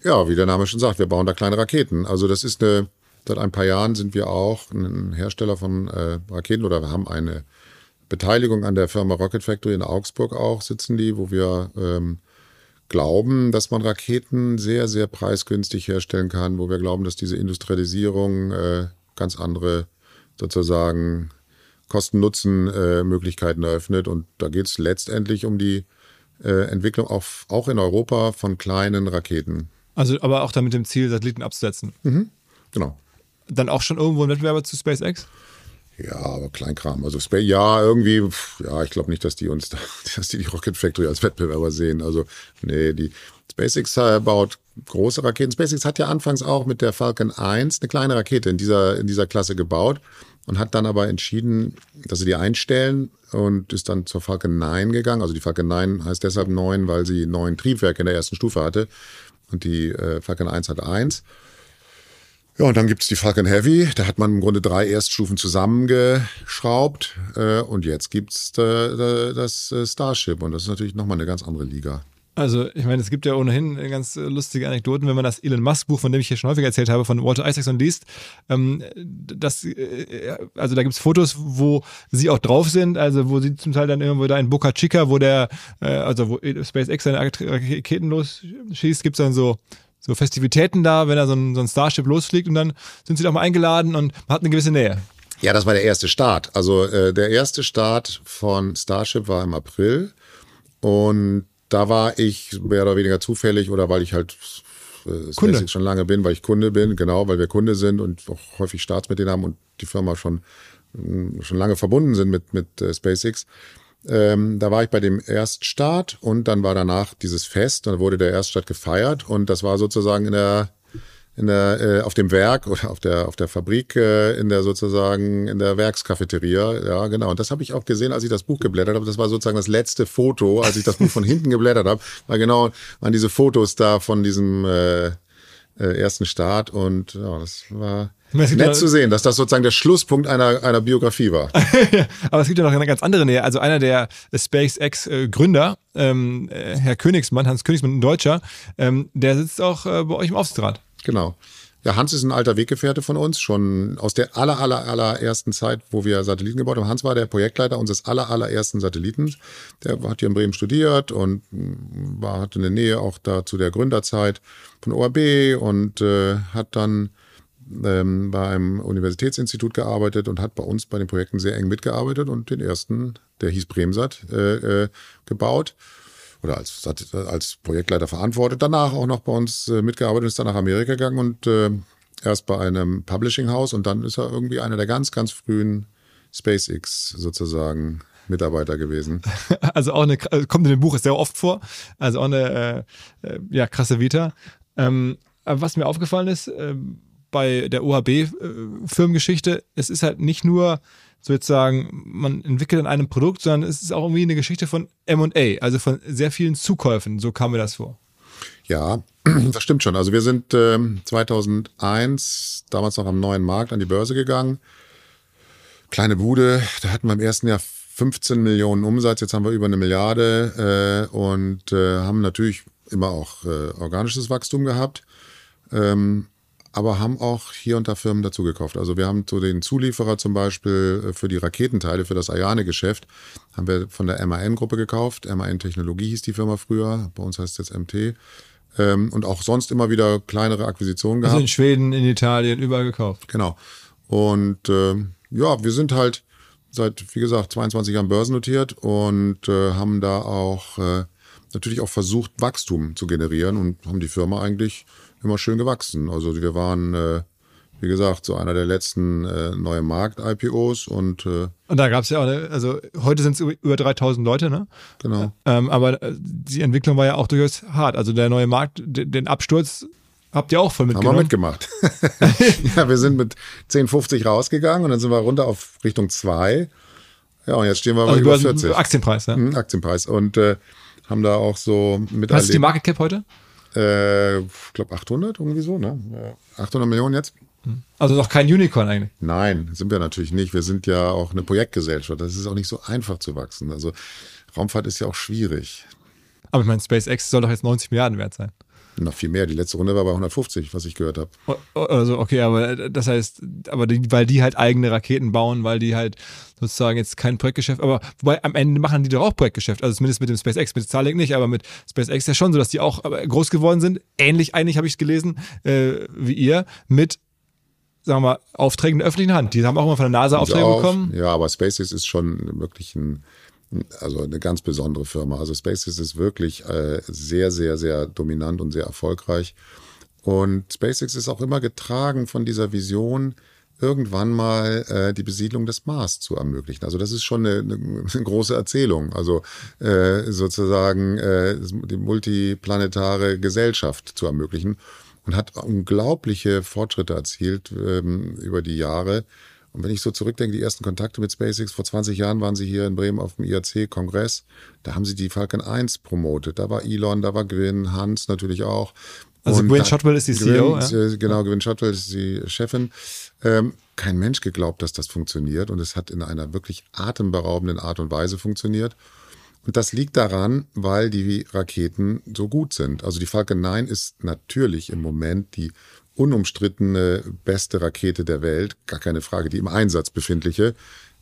Ja, wie der Name schon sagt, wir bauen da kleine Raketen. Also das ist eine, seit ein paar Jahren sind wir auch ein Hersteller von äh, Raketen oder wir haben eine Beteiligung an der Firma Rocket Factory in Augsburg auch sitzen die, wo wir ähm, glauben, dass man Raketen sehr, sehr preisgünstig herstellen kann, wo wir glauben, dass diese Industrialisierung äh, ganz andere sozusagen Kosten-Nutzen-Möglichkeiten eröffnet. Und da geht es letztendlich um die äh, Entwicklung auch, auch in Europa von kleinen Raketen. Also aber auch dann mit dem Ziel, Satelliten abzusetzen. Mhm. Genau. Dann auch schon irgendwo ein Wettbewerber zu SpaceX? Ja, aber Kleinkram. Also ja, irgendwie, ja, ich glaube nicht, dass die uns, dass die die Rocket Factory als Wettbewerber sehen. Also nee, die SpaceX baut große Raketen. SpaceX hat ja anfangs auch mit der Falcon 1 eine kleine Rakete in dieser in dieser Klasse gebaut und hat dann aber entschieden, dass sie die einstellen und ist dann zur Falcon 9 gegangen. Also die Falcon 9 heißt deshalb 9, weil sie neun Triebwerke in der ersten Stufe hatte und die äh, Falcon 1 hatte eins. Ja, und dann gibt's die Falcon Heavy. Da hat man im Grunde drei Erststufen zusammengeschraubt. Äh, und jetzt gibt's äh, das äh, Starship. Und das ist natürlich nochmal eine ganz andere Liga. Also, ich meine, es gibt ja ohnehin ganz lustige Anekdoten, wenn man das Elon Musk-Buch, von dem ich hier schon häufiger erzählt habe, von Walter Isaacson liest. Ähm, das, äh, also da gibt's Fotos, wo sie auch drauf sind, also wo sie zum Teil dann irgendwo da in Boca Chica, wo der, äh, also wo SpaceX seine Raketen losschießt, gibt's dann so so Festivitäten da, wenn da so ein, so ein Starship losfliegt und dann sind sie doch mal eingeladen und man hat eine gewisse Nähe. Ja, das war der erste Start. Also äh, der erste Start von Starship war im April und da war ich mehr oder weniger zufällig oder weil ich halt äh, SpaceX schon lange bin, weil ich Kunde bin, genau, weil wir Kunde sind und auch häufig Starts mit denen haben und die Firma schon, schon lange verbunden sind mit, mit äh, SpaceX. Ähm, da war ich bei dem Erststart und dann war danach dieses Fest. Dann wurde der Erststart gefeiert und das war sozusagen in der in der äh, auf dem Werk oder auf der auf der Fabrik äh, in der sozusagen in der Werkscafeteria ja genau und das habe ich auch gesehen als ich das Buch geblättert habe das war sozusagen das letzte Foto als ich das Buch von hinten geblättert habe war genau waren diese Fotos da von diesem äh, äh, ersten Start und ja das war Nett zu sehen, dass das sozusagen der Schlusspunkt einer, einer Biografie war. Aber es gibt ja noch eine ganz andere Nähe. Also einer der SpaceX-Gründer, ähm, äh, Herr Königsmann, Hans Königsmann, ein Deutscher, ähm, der sitzt auch äh, bei euch im Aufsichtsrat. Genau. Ja, Hans ist ein alter Weggefährte von uns, schon aus der aller, aller, allerersten Zeit, wo wir Satelliten gebaut haben. Hans war der Projektleiter unseres aller, allerersten Satelliten. Der hat hier in Bremen studiert und war, hatte eine Nähe auch da zu der Gründerzeit von ORB und äh, hat dann ähm, bei Universitätsinstitut gearbeitet und hat bei uns bei den Projekten sehr eng mitgearbeitet und den ersten, der hieß Bremsat, äh, äh, gebaut oder als, als Projektleiter verantwortet. Danach auch noch bei uns äh, mitgearbeitet, ist dann nach Amerika gegangen und äh, erst bei einem Publishing House und dann ist er irgendwie einer der ganz, ganz frühen SpaceX sozusagen Mitarbeiter gewesen. Also auch eine, äh, kommt in dem Buch sehr oft vor, also auch eine äh, äh ja, krasse Vita. Ähm, was mir aufgefallen ist, äh, bei der OHB-Firmengeschichte, es ist halt nicht nur sozusagen, man entwickelt an einem Produkt, sondern es ist auch irgendwie eine Geschichte von MA, also von sehr vielen Zukäufen. So kam mir das vor. Ja, das stimmt schon. Also wir sind äh, 2001, damals noch am neuen Markt, an die Börse gegangen. Kleine Bude, da hatten wir im ersten Jahr 15 Millionen Umsatz, jetzt haben wir über eine Milliarde äh, und äh, haben natürlich immer auch äh, organisches Wachstum gehabt. Ähm, aber haben auch hier und da Firmen dazu gekauft. Also wir haben so den Zulieferer zum Beispiel äh, für die Raketenteile, für das Ariane-Geschäft, haben wir von der MAN-Gruppe gekauft. MAN Technologie hieß die Firma früher, bei uns heißt es jetzt MT. Ähm, und auch sonst immer wieder kleinere Akquisitionen gehabt. Also in Schweden, in Italien, überall gekauft. Genau. Und äh, ja, wir sind halt seit, wie gesagt, 22 Jahren börsennotiert und äh, haben da auch äh, natürlich auch versucht, Wachstum zu generieren und haben die Firma eigentlich immer schön gewachsen. Also wir waren, äh, wie gesagt, so einer der letzten äh, neue Markt-IPOs und äh, und da gab es ja auch, also heute sind es über 3000 Leute, ne? Genau. Ähm, aber äh, die Entwicklung war ja auch durchaus hart. Also der neue Markt, den Absturz habt ihr auch voll mitgenommen. Haben wir mitgemacht. ja, wir sind mit 10,50 rausgegangen und dann sind wir runter auf Richtung 2. Ja, und jetzt stehen wir also über 40. Aktienpreis, ja. Mhm, Aktienpreis. Und äh, haben da auch so mit. Was ist die Market Cap heute? Äh, ich glaube 800, irgendwie so, ne? 800 Millionen jetzt. Also noch kein Unicorn eigentlich? Nein, sind wir natürlich nicht. Wir sind ja auch eine Projektgesellschaft. Das ist auch nicht so einfach zu wachsen. Also Raumfahrt ist ja auch schwierig. Aber ich meine, SpaceX soll doch jetzt 90 Milliarden wert sein. Noch viel mehr. Die letzte Runde war bei 150, was ich gehört habe. Also, okay, aber das heißt, aber die, weil die halt eigene Raketen bauen, weil die halt sozusagen jetzt kein Projektgeschäft, aber wobei am Ende machen die doch auch Projektgeschäft, also zumindest mit dem SpaceX, mit Starlink nicht, aber mit SpaceX ja schon so, dass die auch groß geworden sind. Ähnlich eigentlich habe ich es gelesen äh, wie ihr mit sagen wir mal, Aufträgen der öffentlichen Hand. Die haben auch immer von der NASA Aufträge auch, bekommen. Ja, aber SpaceX ist schon wirklich ein, also eine ganz besondere Firma. Also SpaceX ist wirklich äh, sehr, sehr, sehr dominant und sehr erfolgreich. Und SpaceX ist auch immer getragen von dieser Vision, irgendwann mal äh, die Besiedlung des Mars zu ermöglichen. Also das ist schon eine, eine, große Erzählung. Also äh, sozusagen äh, die multiplanetare Gesellschaft zu ermöglichen und hat unglaubliche Fortschritte erzielt ähm, über die Jahre. Und wenn ich so zurückdenke, die ersten Kontakte mit SpaceX, vor 20 Jahren waren sie hier in Bremen auf dem IAC-Kongress, da haben sie die Falcon 1 promotet. Da war Elon, da war Gwyn, Hans natürlich auch. Also Gwyn Shotwell ist die CEO. Gwyn, ja? Genau, Gwyn Shotwell ist die Chefin. Ähm, kein Mensch geglaubt, dass das funktioniert und es hat in einer wirklich atemberaubenden Art und Weise funktioniert. Und das liegt daran, weil die Raketen so gut sind. Also die Falcon 9 ist natürlich im Moment die unumstrittene beste Rakete der Welt, gar keine Frage, die im Einsatz befindliche.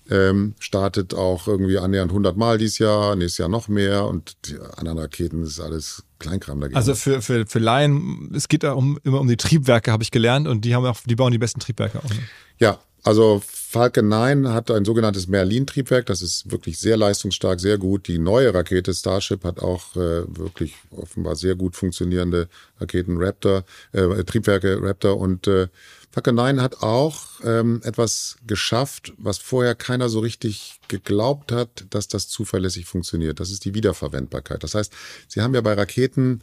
Ähm, startet auch irgendwie annähernd 100 Mal dieses Jahr, nächstes Jahr noch mehr und die anderen Raketen ist alles Kleinkram dagegen. Also für, für, für Laien, es geht da um, immer um die Triebwerke, habe ich gelernt und die haben auch, die bauen die besten Triebwerke auch. Ne? Ja, also Falcon 9 hat ein sogenanntes Merlin-Triebwerk, das ist wirklich sehr leistungsstark, sehr gut. Die neue Rakete Starship hat auch äh, wirklich offenbar sehr gut funktionierende Raketen Raptor, äh, Triebwerke Raptor und äh, Falcon 9 hat auch ähm, etwas geschafft, was vorher keiner so richtig geglaubt hat, dass das zuverlässig funktioniert. Das ist die Wiederverwendbarkeit. Das heißt, sie haben ja bei Raketen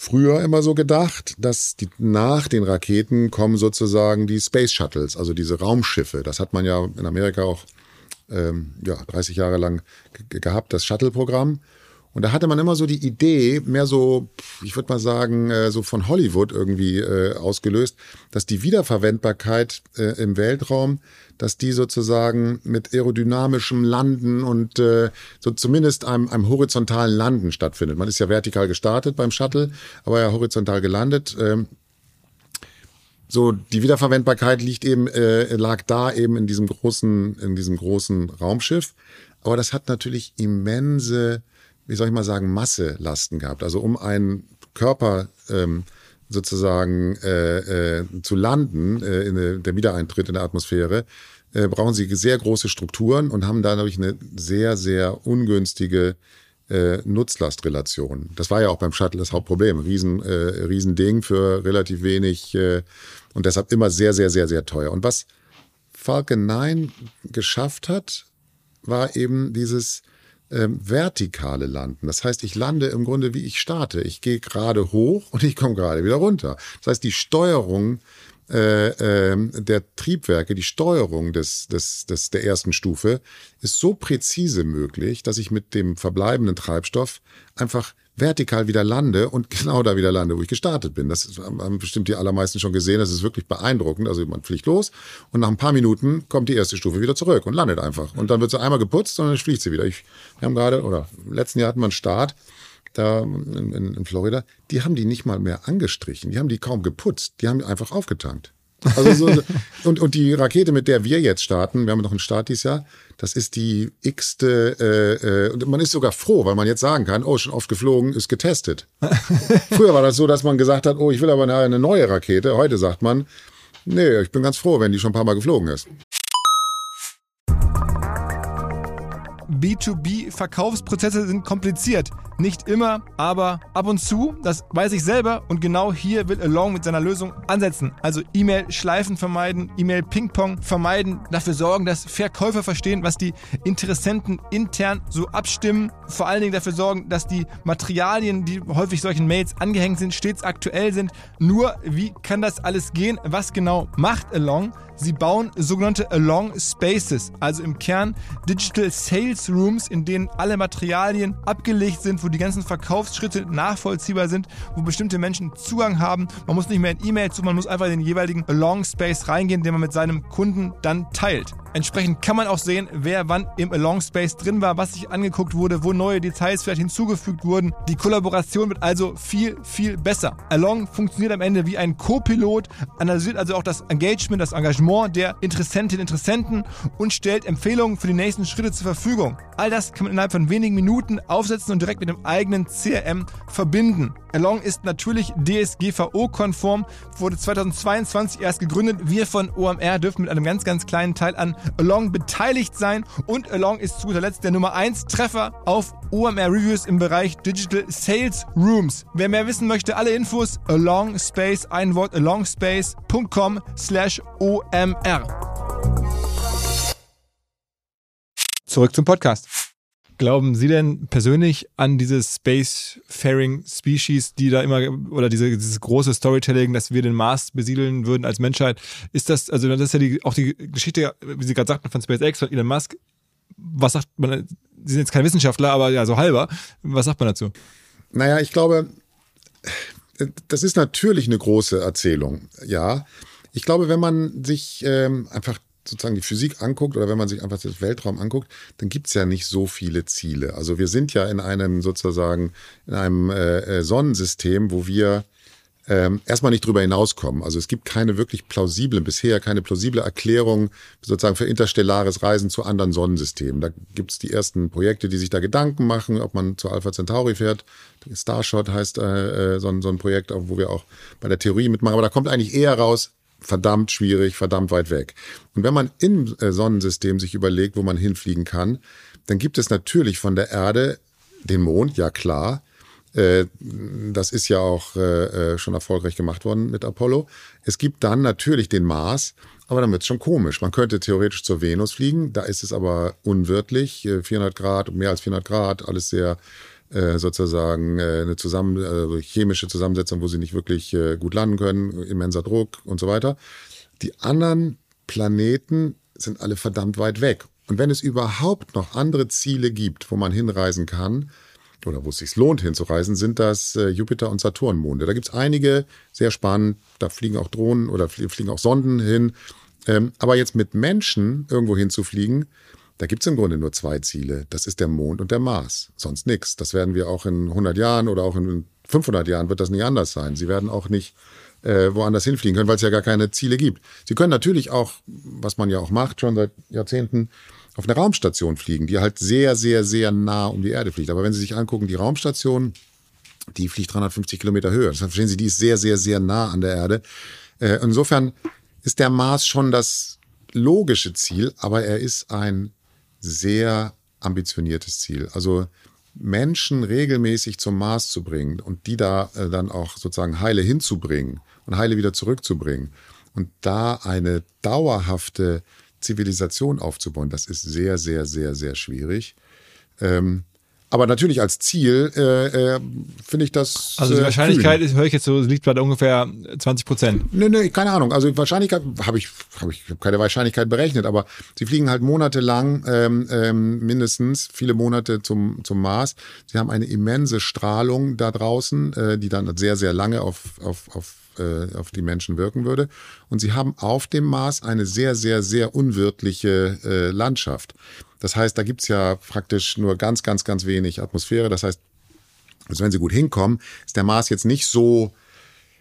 früher immer so gedacht, dass die, nach den Raketen kommen sozusagen die Space Shuttles, also diese Raumschiffe. Das hat man ja in Amerika auch ähm, ja, 30 Jahre lang gehabt, das Shuttle-Programm. Und da hatte man immer so die Idee, mehr so, ich würde mal sagen, äh, so von Hollywood irgendwie äh, ausgelöst, dass die Wiederverwendbarkeit äh, im Weltraum, dass die sozusagen mit aerodynamischem Landen und so zumindest einem, einem horizontalen Landen stattfindet. Man ist ja vertikal gestartet beim Shuttle, aber ja horizontal gelandet. Ähm, so die Wiederverwendbarkeit liegt eben lag da eben in diesem großen in diesem großen Raumschiff, aber das hat natürlich immense wie soll ich mal sagen, Masselasten gehabt. Also um einen Körper ähm, sozusagen äh, äh, zu landen, äh, in der Wiedereintritt in der Atmosphäre, äh, brauchen sie sehr große Strukturen und haben dadurch eine sehr, sehr ungünstige äh, Nutzlastrelation. Das war ja auch beim Shuttle das Hauptproblem. Riesen, äh, Riesending für relativ wenig und deshalb immer sehr, sehr, sehr, sehr teuer. Und was Falcon 9 geschafft hat, war eben dieses ähm, vertikale Landen. Das heißt, ich lande im Grunde wie ich starte. Ich gehe gerade hoch und ich komme gerade wieder runter. Das heißt, die Steuerung äh, äh, der Triebwerke, die Steuerung des, des, des, der ersten Stufe ist so präzise möglich, dass ich mit dem verbleibenden Treibstoff einfach vertikal wieder lande und genau da wieder lande, wo ich gestartet bin. Das haben bestimmt die allermeisten schon gesehen. Das ist wirklich beeindruckend. Also man fliegt los und nach ein paar Minuten kommt die erste Stufe wieder zurück und landet einfach. Und dann wird sie einmal geputzt und dann fliegt sie wieder. Ich, wir haben gerade, oder im letzten Jahr hatten wir einen Start da in, in, in Florida. Die haben die nicht mal mehr angestrichen. Die haben die kaum geputzt. Die haben einfach aufgetankt. Also so, und, und die Rakete, mit der wir jetzt starten, wir haben noch einen Start dieses Jahr, das ist die x-te, äh, äh, und man ist sogar froh, weil man jetzt sagen kann, oh, schon oft geflogen, ist getestet. Früher war das so, dass man gesagt hat, oh, ich will aber eine neue Rakete. Heute sagt man, nee, ich bin ganz froh, wenn die schon ein paar Mal geflogen ist. B2B-Verkaufsprozesse sind kompliziert. Nicht immer, aber ab und zu, das weiß ich selber und genau hier will Along mit seiner Lösung ansetzen. Also E-Mail-Schleifen vermeiden, E-Mail-Ping-Pong vermeiden, dafür sorgen, dass Verkäufer verstehen, was die Interessenten intern so abstimmen, vor allen Dingen dafür sorgen, dass die Materialien, die häufig solchen Mails angehängt sind, stets aktuell sind. Nur, wie kann das alles gehen? Was genau macht Along? Sie bauen sogenannte Along Spaces, also im Kern Digital Sales Rooms, in denen alle Materialien abgelegt sind, wo die ganzen Verkaufsschritte nachvollziehbar sind, wo bestimmte Menschen Zugang haben. Man muss nicht mehr in E-Mail zu, man muss einfach in den jeweiligen Along Space reingehen, den man mit seinem Kunden dann teilt. Entsprechend kann man auch sehen, wer wann im Along Space drin war, was sich angeguckt wurde, wo neue Details vielleicht hinzugefügt wurden. Die Kollaboration wird also viel, viel besser. Along funktioniert am Ende wie ein Co-Pilot, analysiert also auch das Engagement, das Engagement der Interessentinnen und Interessenten und stellt Empfehlungen für die nächsten Schritte zur Verfügung. All das kann man innerhalb von wenigen Minuten aufsetzen und direkt mit dem eigenen CRM verbinden. Along ist natürlich DSGVO-konform, wurde 2022 erst gegründet. Wir von OMR dürfen mit einem ganz, ganz kleinen Teil an Along beteiligt sein und Along ist zu guter Letzt der Nummer 1 Treffer auf OMR Reviews im Bereich Digital Sales Rooms. Wer mehr wissen möchte, alle Infos Along Space, ein Wort alongspace.com slash OMR. Zurück zum Podcast. Glauben Sie denn persönlich an diese Spacefaring Species, die da immer, oder diese, dieses große Storytelling, dass wir den Mars besiedeln würden als Menschheit? Ist das, also das ist ja die, auch die Geschichte, wie Sie gerade sagten, von SpaceX, von Elon Musk. Was sagt man, Sie sind jetzt kein Wissenschaftler, aber ja, so halber. Was sagt man dazu? Naja, ich glaube, das ist natürlich eine große Erzählung, ja. Ich glaube, wenn man sich ähm, einfach sozusagen die Physik anguckt oder wenn man sich einfach das Weltraum anguckt, dann gibt es ja nicht so viele Ziele. Also wir sind ja in einem sozusagen, in einem äh, äh, Sonnensystem, wo wir ähm, erstmal nicht drüber hinauskommen. Also es gibt keine wirklich plausible, bisher keine plausible Erklärung sozusagen für interstellares Reisen zu anderen Sonnensystemen. Da gibt es die ersten Projekte, die sich da Gedanken machen, ob man zu Alpha Centauri fährt. Starshot heißt äh, äh so, ein, so ein Projekt, wo wir auch bei der Theorie mitmachen. Aber da kommt eigentlich eher raus, verdammt schwierig, verdammt weit weg. Und wenn man im äh, Sonnensystem sich überlegt, wo man hinfliegen kann, dann gibt es natürlich von der Erde den Mond, ja klar. Äh, das ist ja auch äh, schon erfolgreich gemacht worden mit Apollo. Es gibt dann natürlich den Mars, aber dann wird es schon komisch. Man könnte theoretisch zur Venus fliegen, da ist es aber unwirtlich, 400 Grad, mehr als 400 Grad, alles sehr äh, sozusagen äh, eine zusammen, äh, chemische Zusammensetzung, wo sie nicht wirklich äh, gut landen können, immenser Druck und so weiter. Die anderen Planeten sind alle verdammt weit weg. Und wenn es überhaupt noch andere Ziele gibt, wo man hinreisen kann, oder wo es sich lohnt hinzureisen, sind das äh, Jupiter- und Saturnmonde. Da gibt es einige, sehr spannend, da fliegen auch Drohnen oder fliegen auch Sonden hin. Ähm, aber jetzt mit Menschen irgendwo hinzufliegen, da gibt es im Grunde nur zwei Ziele. Das ist der Mond und der Mars. Sonst nichts. Das werden wir auch in 100 Jahren oder auch in 500 Jahren wird das nicht anders sein. Sie werden auch nicht äh, woanders hinfliegen können, weil es ja gar keine Ziele gibt. Sie können natürlich auch, was man ja auch macht, schon seit Jahrzehnten, auf eine Raumstation fliegen, die halt sehr, sehr, sehr nah um die Erde fliegt. Aber wenn Sie sich angucken, die Raumstation, die fliegt 350 Kilometer höher. Das verstehen Sie, die ist sehr, sehr, sehr nah an der Erde. Äh, insofern ist der Mars schon das logische Ziel, aber er ist ein sehr ambitioniertes Ziel. Also Menschen regelmäßig zum Mars zu bringen und die da äh, dann auch sozusagen heile hinzubringen und heile wieder zurückzubringen und da eine dauerhafte Zivilisation aufzubauen, das ist sehr, sehr, sehr, sehr schwierig. Ähm, aber natürlich als Ziel äh, äh, finde ich das. Also die Wahrscheinlichkeit ist, höre ich jetzt so, liegt bei ungefähr 20 Prozent. Nee, nee, keine Ahnung. Also Wahrscheinlichkeit habe ich, habe ich hab keine Wahrscheinlichkeit berechnet, aber sie fliegen halt monatelang, ähm, ähm, mindestens viele Monate zum, zum Mars. Sie haben eine immense Strahlung da draußen, äh, die dann sehr, sehr lange auf, auf, auf äh, auf die Menschen wirken würde. Und sie haben auf dem Mars eine sehr, sehr, sehr unwirtliche äh, Landschaft. Das heißt, da gibt's ja praktisch nur ganz, ganz, ganz wenig Atmosphäre. Das heißt, also wenn sie gut hinkommen, ist der Mars jetzt nicht so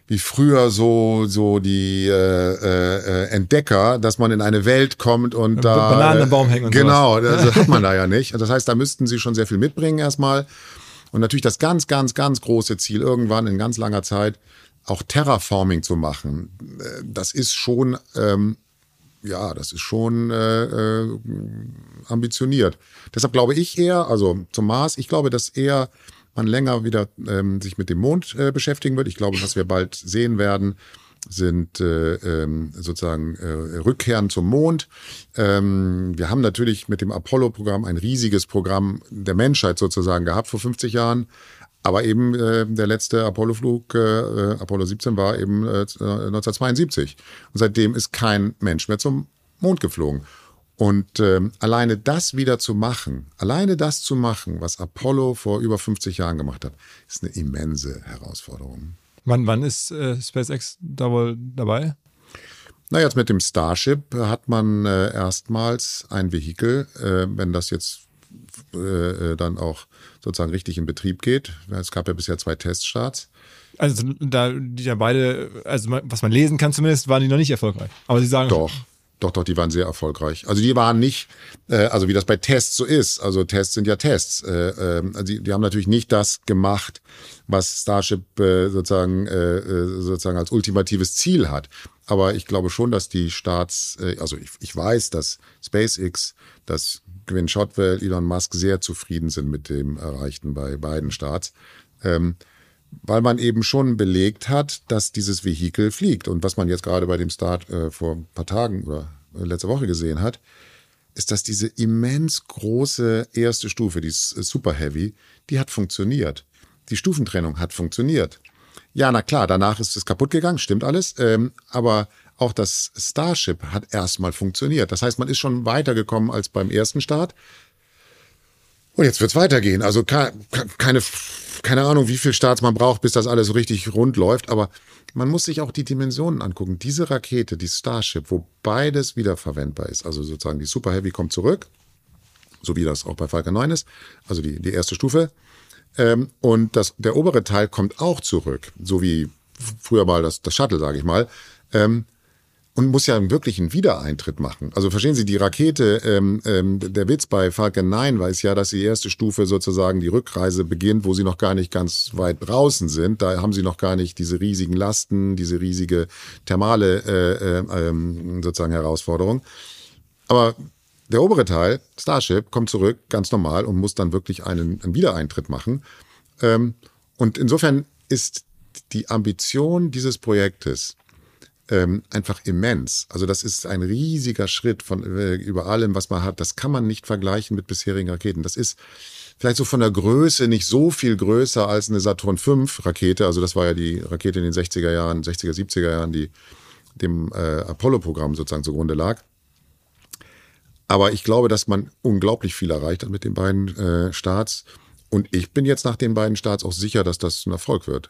wie früher so so die äh, äh, Entdecker, dass man in eine Welt kommt und da Bananen im Baum hängen und genau, sowas. das hat man da ja nicht. Das heißt, da müssten sie schon sehr viel mitbringen erstmal und natürlich das ganz ganz ganz große Ziel irgendwann in ganz langer Zeit auch Terraforming zu machen. Äh, das ist schon ähm, ja, das ist schon äh, äh, ambitioniert. Deshalb glaube ich eher, also zum Mars, ich glaube, dass eher man länger wieder ähm, sich mit dem Mond äh, beschäftigen wird. Ich glaube, was wir bald sehen werden, sind äh, ähm, sozusagen äh, Rückkehren zum Mond. Ähm, wir haben natürlich mit dem Apollo-Programm ein riesiges Programm der Menschheit sozusagen gehabt vor 50 Jahren. Aber eben äh, der letzte Apollo-Flug, äh, äh Apollo 17, war eben äh, 1972. Und seitdem ist kein Mensch mehr zum Mond geflogen. Und äh, alleine das wieder zu machen, alleine das zu machen, was Apollo vor über 50 Jahren gemacht hat, ist eine immense Herausforderung. Wann, wann ist äh, SpaceX da wohl dabei? Na, jetzt mit dem Starship hat man äh, erstmals ein Vehikel, äh, wenn das jetzt äh, dann auch sozusagen richtig in Betrieb geht. Es gab ja bisher zwei Teststarts. Also da die ja beide, also was man lesen kann zumindest, waren die noch nicht erfolgreich. Aber sie sagen doch. Doch, doch, die waren sehr erfolgreich. Also die waren nicht, äh, also wie das bei Tests so ist. Also Tests sind ja Tests. Äh, äh, also die, die haben natürlich nicht das gemacht, was Starship äh, sozusagen äh, äh, sozusagen als ultimatives Ziel hat. Aber ich glaube schon, dass die Staats, äh, also ich, ich weiß, dass SpaceX, dass Gwynne Shotwell, Elon Musk sehr zufrieden sind mit dem Erreichten bei beiden Staats. Ähm, weil man eben schon belegt hat, dass dieses Vehikel fliegt. Und was man jetzt gerade bei dem Start äh, vor ein paar Tagen oder äh, letzte Woche gesehen hat, ist, dass diese immens große erste Stufe, die ist äh, Super Heavy, die hat funktioniert. Die Stufentrennung hat funktioniert. Ja, na klar, danach ist es kaputt gegangen, stimmt alles. Ähm, aber auch das Starship hat erstmal funktioniert. Das heißt, man ist schon weitergekommen als beim ersten Start. Und jetzt wird es weitergehen. Also keine, keine Ahnung, wie viel Starts man braucht, bis das alles richtig rund läuft. Aber man muss sich auch die Dimensionen angucken. Diese Rakete, die Starship, wo beides wiederverwendbar ist. Also sozusagen die Super Heavy kommt zurück, so wie das auch bei Falcon 9 ist. Also die, die erste Stufe. Ähm, und das, der obere Teil kommt auch zurück, so wie früher mal das, das Shuttle, sage ich mal. Ähm, und muss ja wirklich einen Wiedereintritt machen. Also verstehen Sie, die Rakete, ähm, ähm, der Witz bei Falcon 9 war es ja, dass die erste Stufe sozusagen die Rückreise beginnt, wo sie noch gar nicht ganz weit draußen sind. Da haben sie noch gar nicht diese riesigen Lasten, diese riesige thermale äh, äh, ähm, sozusagen Herausforderung. Aber der obere Teil, Starship, kommt zurück, ganz normal, und muss dann wirklich einen, einen Wiedereintritt machen. Ähm, und insofern ist die Ambition dieses Projektes, ähm, einfach immens. Also das ist ein riesiger Schritt von äh, über allem, was man hat. Das kann man nicht vergleichen mit bisherigen Raketen. Das ist vielleicht so von der Größe nicht so viel größer als eine Saturn V Rakete. Also das war ja die Rakete in den 60er Jahren, 60er, 70er Jahren, die dem äh, Apollo-Programm sozusagen zugrunde lag. Aber ich glaube, dass man unglaublich viel erreicht hat mit den beiden äh, Starts. Und ich bin jetzt nach den beiden Starts auch sicher, dass das ein Erfolg wird.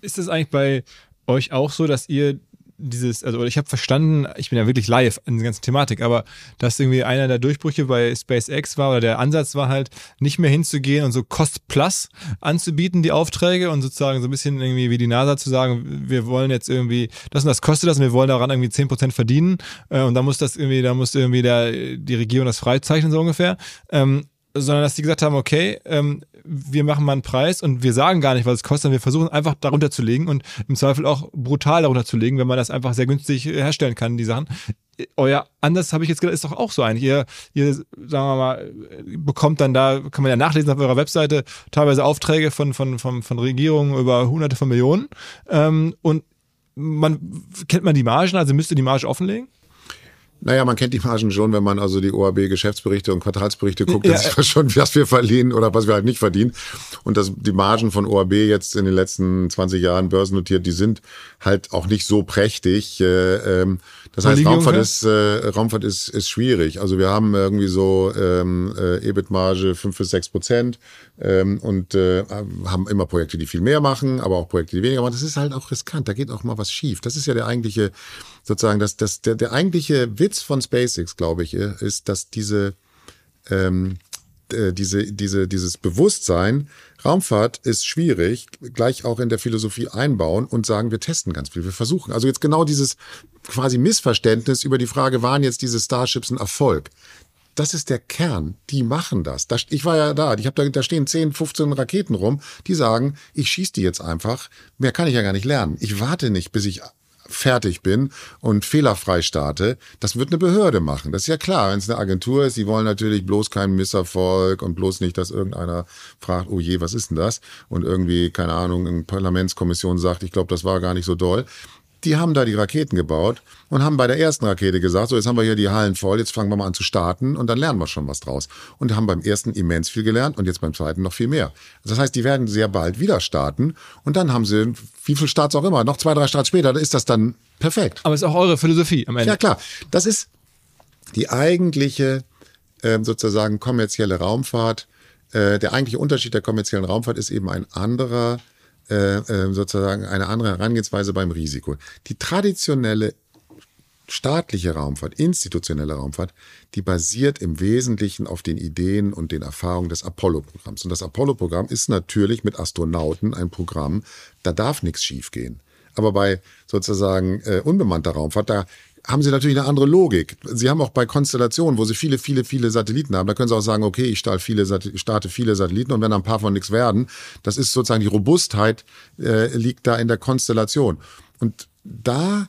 Ist das eigentlich bei euch auch so, dass ihr dieses, also ich habe verstanden, ich bin ja wirklich live in der ganzen Thematik, aber dass irgendwie einer der Durchbrüche bei SpaceX war oder der Ansatz war halt, nicht mehr hinzugehen und so Cost Plus anzubieten, die Aufträge und sozusagen so ein bisschen irgendwie wie die NASA zu sagen, wir wollen jetzt irgendwie, das und das kostet das und wir wollen daran irgendwie 10% verdienen äh, und da muss das irgendwie, da muss irgendwie der, die Regierung das freizeichnen so ungefähr. Ähm, sondern dass die gesagt haben, okay, ähm, wir machen mal einen Preis und wir sagen gar nicht, was es kostet, wir versuchen einfach darunter zu legen und im Zweifel auch brutal darunter zu legen, wenn man das einfach sehr günstig herstellen kann, die Sachen. Euer Anders habe ich jetzt gedacht, ist doch auch so eigentlich. Ihr, ihr, sagen wir mal, bekommt dann da, kann man ja nachlesen auf eurer Webseite, teilweise Aufträge von, von, von, von Regierungen über hunderte von Millionen. Ähm, und man kennt man die Margen, also müsste die Marge offenlegen? Naja, man kennt die Margen schon, wenn man also die OAB-Geschäftsberichte und Quartalsberichte guckt, ja. dann schon, was wir verlieren oder was wir halt nicht verdienen. Und das, die Margen von OAB jetzt in den letzten 20 Jahren börsennotiert, die sind halt auch nicht so prächtig. Äh, ähm, das heißt, Raumfahrt ist, äh, Raumfahrt ist, ist schwierig. Also wir haben irgendwie so ähm, äh, EBIT-Marge 5 bis 6 Prozent ähm, und äh, haben immer Projekte, die viel mehr machen, aber auch Projekte, die weniger machen. Das ist halt auch riskant. Da geht auch mal was schief. Das ist ja der eigentliche, sozusagen, das, das, der, der eigentliche Witz von SpaceX, glaube ich, ist, dass diese ähm, äh, diese, diese, dieses Bewusstsein, Raumfahrt ist schwierig, gleich auch in der Philosophie einbauen und sagen, wir testen ganz viel, wir versuchen. Also jetzt genau dieses quasi Missverständnis über die Frage, waren jetzt diese Starships ein Erfolg? Das ist der Kern. Die machen das. ich war ja da. Ich hab da, da stehen 10, 15 Raketen rum, die sagen, ich schieße die jetzt einfach. Mehr kann ich ja gar nicht lernen. Ich warte nicht, bis ich fertig bin und fehlerfrei starte, das wird eine Behörde machen. Das ist ja klar, wenn es eine Agentur ist, die wollen natürlich bloß keinen Misserfolg und bloß nicht, dass irgendeiner fragt, oh je, was ist denn das? Und irgendwie, keine Ahnung, eine Parlamentskommission sagt, ich glaube, das war gar nicht so doll. Die haben da die Raketen gebaut und haben bei der ersten Rakete gesagt, so jetzt haben wir hier die Hallen voll, jetzt fangen wir mal an zu starten und dann lernen wir schon was draus. Und haben beim ersten immens viel gelernt und jetzt beim zweiten noch viel mehr. Das heißt, die werden sehr bald wieder starten und dann haben sie, wie viel Starts auch immer, noch zwei, drei Starts später, da ist das dann perfekt. Aber es ist auch eure Philosophie am Ende. Ja klar, das ist die eigentliche äh, sozusagen kommerzielle Raumfahrt. Äh, der eigentliche Unterschied der kommerziellen Raumfahrt ist eben ein anderer äh, äh, sozusagen eine andere Herangehensweise beim Risiko. Die traditionelle staatliche Raumfahrt, institutionelle Raumfahrt, die basiert im Wesentlichen auf den Ideen und den Erfahrungen des Apollo-Programms. Und das Apollo-Programm ist natürlich mit Astronauten ein Programm, da darf nichts schiefgehen. Aber bei sozusagen äh, unbemannter Raumfahrt, da haben sie natürlich eine andere Logik. Sie haben auch bei Konstellationen, wo sie viele, viele, viele Satelliten haben, da können sie auch sagen, okay, ich starte viele, starte viele Satelliten und wenn ein paar von nichts werden, das ist sozusagen die Robustheit äh, liegt da in der Konstellation. Und da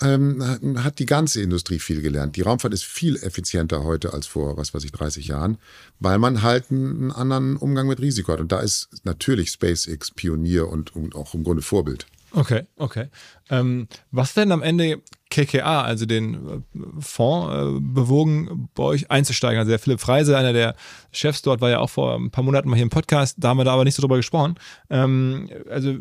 ähm, hat die ganze Industrie viel gelernt. Die Raumfahrt ist viel effizienter heute als vor, was weiß ich, 30 Jahren, weil man halt einen anderen Umgang mit Risiko hat. Und da ist natürlich SpaceX Pionier und, und auch im Grunde Vorbild. Okay, okay. Ähm, was denn am Ende KKA, also den äh, Fonds, äh, bewogen, bei euch einzusteigen? Also der Philipp Freise, einer der Chefs dort, war ja auch vor ein paar Monaten mal hier im Podcast, da haben wir da aber nicht so drüber gesprochen. Ähm, also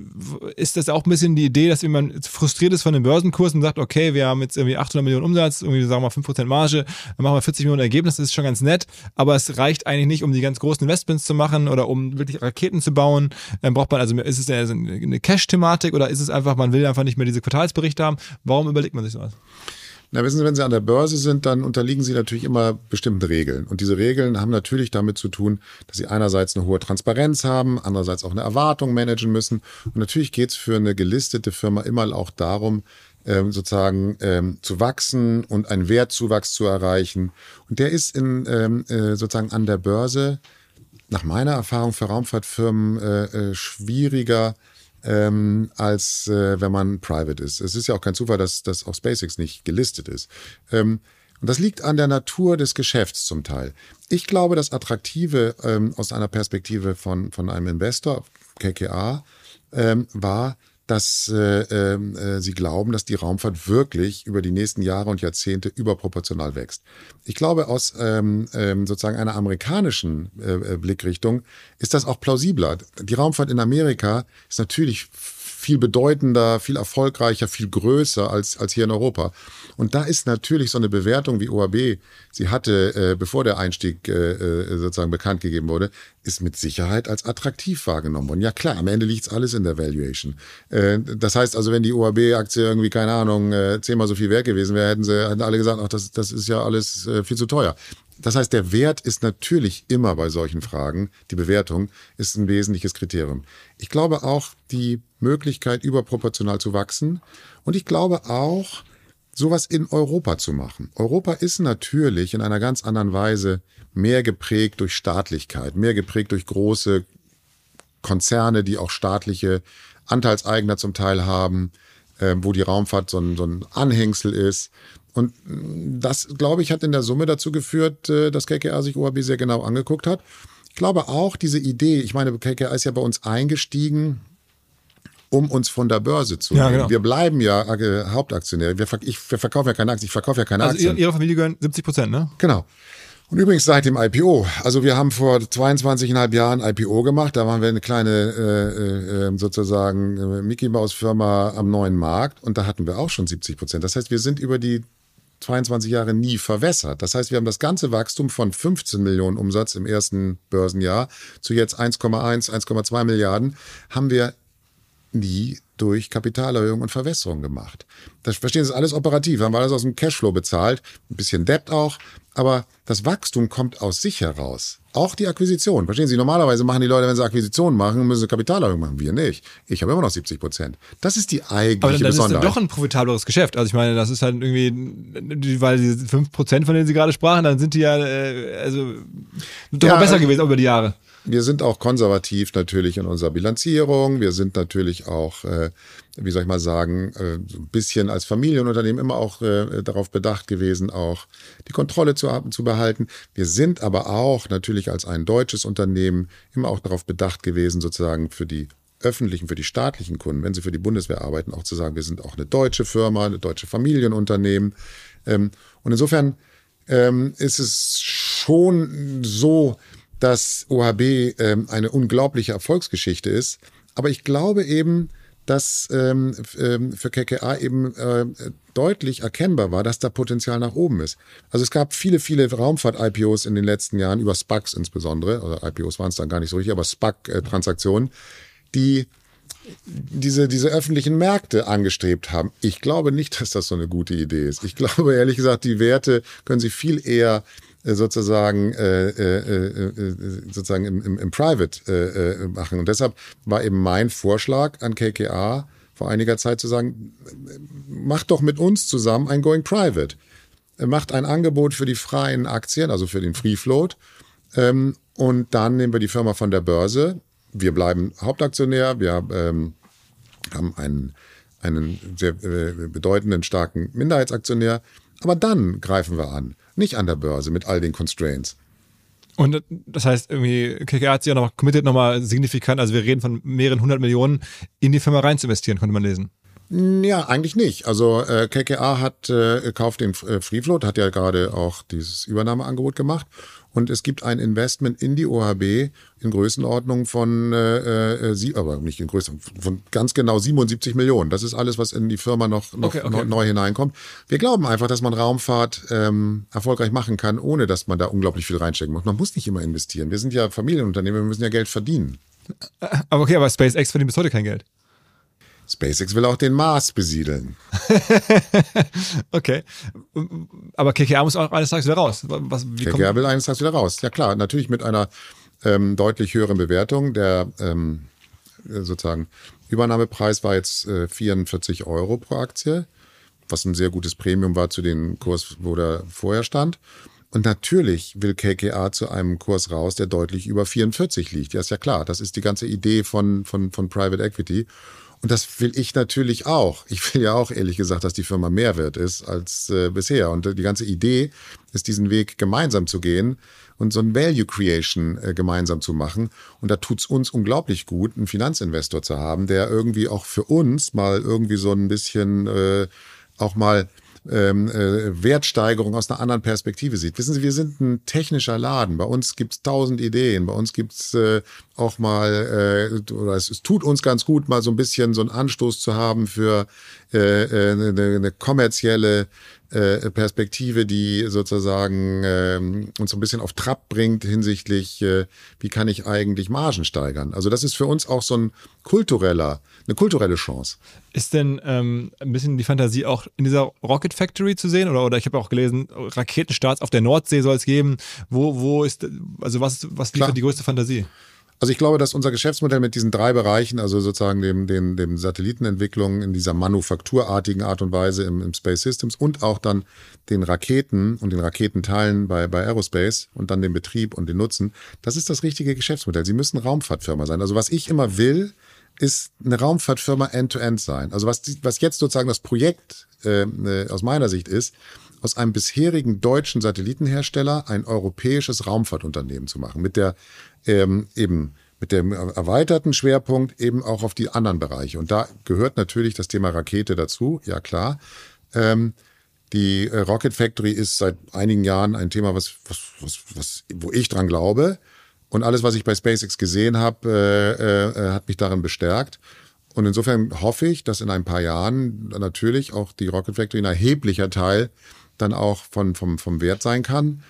ist das auch ein bisschen die Idee, dass jemand frustriert ist von den Börsenkursen und sagt, okay, wir haben jetzt irgendwie 800 Millionen Umsatz, irgendwie sagen wir mal 5% Marge, dann machen wir 40 Millionen Ergebnis, das ist schon ganz nett, aber es reicht eigentlich nicht, um die ganz großen Investments zu machen oder um wirklich Raketen zu bauen. Dann braucht man, also ist es eine Cash-Thematik oder ist es einfach, man will einfach nicht mehr diese Quartalsberichte haben? Warum überlegt man sich sowas? Na, wissen Sie, wenn Sie an der Börse sind, dann unterliegen Sie natürlich immer bestimmten Regeln. Und diese Regeln haben natürlich damit zu tun, dass Sie einerseits eine hohe Transparenz haben, andererseits auch eine Erwartung managen müssen. Und natürlich geht es für eine gelistete Firma immer auch darum, ähm, sozusagen ähm, zu wachsen und einen Wertzuwachs zu erreichen. Und der ist in, ähm, äh, sozusagen an der Börse nach meiner Erfahrung für Raumfahrtfirmen äh, äh, schwieriger ähm, als äh, wenn man private ist. Es ist ja auch kein Zufall, dass, dass auch SpaceX nicht gelistet ist. Ähm, und das liegt an der Natur des Geschäfts zum Teil. Ich glaube, das Attraktive ähm, aus einer Perspektive von, von einem Investor, KKA, ähm, war, dass äh, ähm, äh, sie glauben, dass die Raumfahrt wirklich über die nächsten Jahre und Jahrzehnte überproportional wächst. Ich glaube, aus ähm, ähm, sozusagen einer amerikanischen äh, äh Blickrichtung ist das auch plausibler. Die Raumfahrt in Amerika ist natürlich viel bedeutender, viel erfolgreicher, viel größer als, als hier in Europa. Und da ist natürlich so eine Bewertung wie OAB sie hatte, äh, bevor der Einstieg äh, äh, sozusagen bekannt gegeben wurde, ist mit Sicherheit als attraktiv wahrgenommen worden. Ja klar, am Ende liegt's alles in der Valuation. Äh, das heißt also, wenn die OAB-Aktie irgendwie, keine Ahnung, äh, zehnmal so viel wert gewesen wäre, hätten sie hätten alle gesagt, ach, das, das ist ja alles äh, viel zu teuer. Das heißt, der Wert ist natürlich immer bei solchen Fragen, die Bewertung ist ein wesentliches Kriterium. Ich glaube auch die Möglichkeit, überproportional zu wachsen. Und ich glaube auch, sowas in Europa zu machen. Europa ist natürlich in einer ganz anderen Weise mehr geprägt durch Staatlichkeit, mehr geprägt durch große Konzerne, die auch staatliche Anteilseigner zum Teil haben, äh, wo die Raumfahrt so ein, so ein Anhängsel ist. Und das, glaube ich, hat in der Summe dazu geführt, äh, dass KKA sich OAB sehr genau angeguckt hat. Ich glaube auch diese Idee, ich meine, KKA ist ja bei uns eingestiegen um uns von der Börse zu ja, genau. Wir bleiben ja äh, Hauptaktionäre. Wir, ich, wir verkaufen ja keine Aktien, ich verkaufe ja keine also Aktien. Ihre Familie gehören 70 Prozent, ne? Genau. Und übrigens seit dem IPO. Also wir haben vor 22,5 Jahren IPO gemacht. Da waren wir eine kleine äh, äh, sozusagen äh, Mickey Maus Firma am neuen Markt und da hatten wir auch schon 70 Prozent. Das heißt, wir sind über die 22 Jahre nie verwässert. Das heißt, wir haben das ganze Wachstum von 15 Millionen Umsatz im ersten Börsenjahr zu jetzt 1,1, 1,2 Milliarden haben wir nie durch Kapitalerhöhung und Verwässerung gemacht. Das verstehen Sie alles operativ, haben wir alles aus dem Cashflow bezahlt, ein bisschen Debt auch, aber das Wachstum kommt aus sich heraus. Auch die Akquisition. Verstehen Sie, normalerweise machen die Leute, wenn sie Akquisitionen machen, müssen sie Kapitalerhöhung machen. Wir nicht. Ich habe immer noch 70 Prozent. Das ist die eigentliche Aber dann, dann Besonderheit. ist doch ein profitableres Geschäft. Also ich meine, das ist halt irgendwie, weil die 5 Prozent, von denen Sie gerade sprachen, dann sind die ja, äh, also, doch ja, besser gewesen über die Jahre. Wir sind auch konservativ natürlich in unserer Bilanzierung. Wir sind natürlich auch, äh, wie soll ich mal sagen, äh, ein bisschen als Familienunternehmen immer auch äh, darauf bedacht gewesen, auch die Kontrolle zu, zu behalten. Wir sind aber auch natürlich als ein deutsches Unternehmen immer auch darauf bedacht gewesen, sozusagen für die öffentlichen, für die staatlichen Kunden, wenn sie für die Bundeswehr arbeiten, auch zu sagen, wir sind auch eine deutsche Firma, eine deutsche Familienunternehmen. Ähm, und insofern ähm, ist es schon so, dass OHB ähm, eine unglaubliche Erfolgsgeschichte ist. Aber ich glaube eben, dass ähm, ähm für KKA eben äh, deutlich erkennbar war, dass da Potenzial nach oben ist. Also es gab viele, viele Raumfahrt-IPOs in den letzten Jahren, über SPACs insbesondere, oder IPOs waren es dann gar nicht so richtig, aber SPAC-Transaktionen, die diese, diese öffentlichen Märkte angestrebt haben. Ich glaube nicht, dass das so eine gute Idee ist. Ich glaube ehrlich gesagt, die Werte können sie viel eher sozusagen äh, äh, äh, äh, sozusagen im, im, im Private äh, äh, machen. Und deshalb war eben mein Vorschlag an KKA vor einiger Zeit zu sagen, macht doch mit uns zusammen ein Going Private. Macht ein Angebot für die freien Aktien, also für den Free Float. Ähm, und dann nehmen wir die Firma von der Börse. Wir bleiben Hauptaktionär. Wir ähm, haben einen, einen sehr äh, bedeutenden, starken Minderheitsaktionär. Aber dann greifen wir an. Nicht an der Börse mit all den Constraints. Und das heißt, irgendwie, KKR hat sich ja noch committed, nochmal signifikant, also wir reden von mehreren hundert Millionen, in die Firma rein zu investieren, konnte man lesen. Ja, eigentlich nicht. Also äh, KKA hat äh, kauft den äh, Free Float, hat ja gerade auch dieses Übernahmeangebot gemacht und es gibt ein Investment in die OHB in Größenordnung von, äh, äh, sie, aber nicht in Größe, von ganz genau 77 Millionen. Das ist alles, was in die Firma noch, noch, okay, okay. neu hineinkommt. Wir glauben einfach, dass man Raumfahrt ähm, erfolgreich machen kann, ohne dass man da unglaublich viel reinstecken muss. Man muss nicht immer investieren. Wir sind ja Familienunternehmen, wir müssen ja Geld verdienen. Aber okay, aber SpaceX verdient bis heute kein Geld. SpaceX will auch den Mars besiedeln. okay. Aber KKR muss auch eines Tages wieder raus. Was, KKR will eines Tages wieder raus. Ja klar, natürlich mit einer ähm, deutlich höheren Bewertung. Der ähm, sozusagen Übernahmepreis war jetzt äh, 44 Euro pro Aktie, was ein sehr gutes Premium war zu dem Kurs, wo der vorher stand. Und natürlich will KKA zu einem Kurs raus, der deutlich über 44 liegt. Ja, ist ja klar. Das ist die ganze Idee von, von, von Private Equity. Und das will ich natürlich auch. Ich will ja auch ehrlich gesagt, dass die Firma mehr wert ist als äh, bisher. Und äh, die ganze Idee ist, diesen Weg gemeinsam zu gehen und so ein Value Creation äh, gemeinsam zu machen. Und da tut's uns unglaublich gut, einen Finanzinvestor zu haben, der irgendwie auch für uns mal irgendwie so ein bisschen äh, auch mal ähm, äh, Wertsteigerung aus einer anderen Perspektive sieht. Wissen Sie, wir sind ein technischer Laden. Bei uns gibt's tausend Ideen. Bei uns gibt's äh, auch mal, äh, oder es, es tut uns ganz gut, mal so ein bisschen so einen Anstoß zu haben für äh, äh eine, eine kommerzielle äh, Perspektive, die sozusagen äh, uns so ein bisschen auf Trab bringt hinsichtlich, äh, wie kann ich eigentlich Margen steigern. Also das ist für uns auch so ein kultureller, eine kulturelle Chance. Ist denn ähm, ein bisschen die Fantasie auch in dieser Rocket Factory zu sehen? Oder, oder ich habe auch gelesen, Raketenstarts auf der Nordsee soll es geben. Wo, wo ist, also was, was liefert Klar. die größte Fantasie? Also ich glaube, dass unser Geschäftsmodell mit diesen drei Bereichen, also sozusagen dem, dem, dem Satellitenentwicklung in dieser manufakturartigen Art und Weise im, im Space Systems und auch dann den Raketen und den Raketenteilen bei, bei Aerospace und dann den Betrieb und den Nutzen, das ist das richtige Geschäftsmodell. Sie müssen Raumfahrtfirma sein. Also was ich immer will, ist eine Raumfahrtfirma end-to-end -End sein. Also was, was jetzt sozusagen das Projekt äh, äh aus meiner Sicht ist, aus einem bisherigen deutschen Satellitenhersteller ein europäisches Raumfahrtunternehmen zu machen. Mit der ähm, eben mit dem erweiterten Schwerpunkt eben auch auf die anderen Bereiche. Und da gehört natürlich das Thema Rakete dazu, ja klar. Ähm, die äh, Rocket Factory ist seit einigen Jahren ein Thema, was, was, was, wo ich dran glaube. Und alles, was ich bei SpaceX gesehen habe, äh, äh, hat mich darin bestärkt. Und insofern hoffe ich, dass in ein paar Jahren natürlich auch die Rocket Factory ein erheblicher Teil dann auch von, vom, vom Wert sein kann.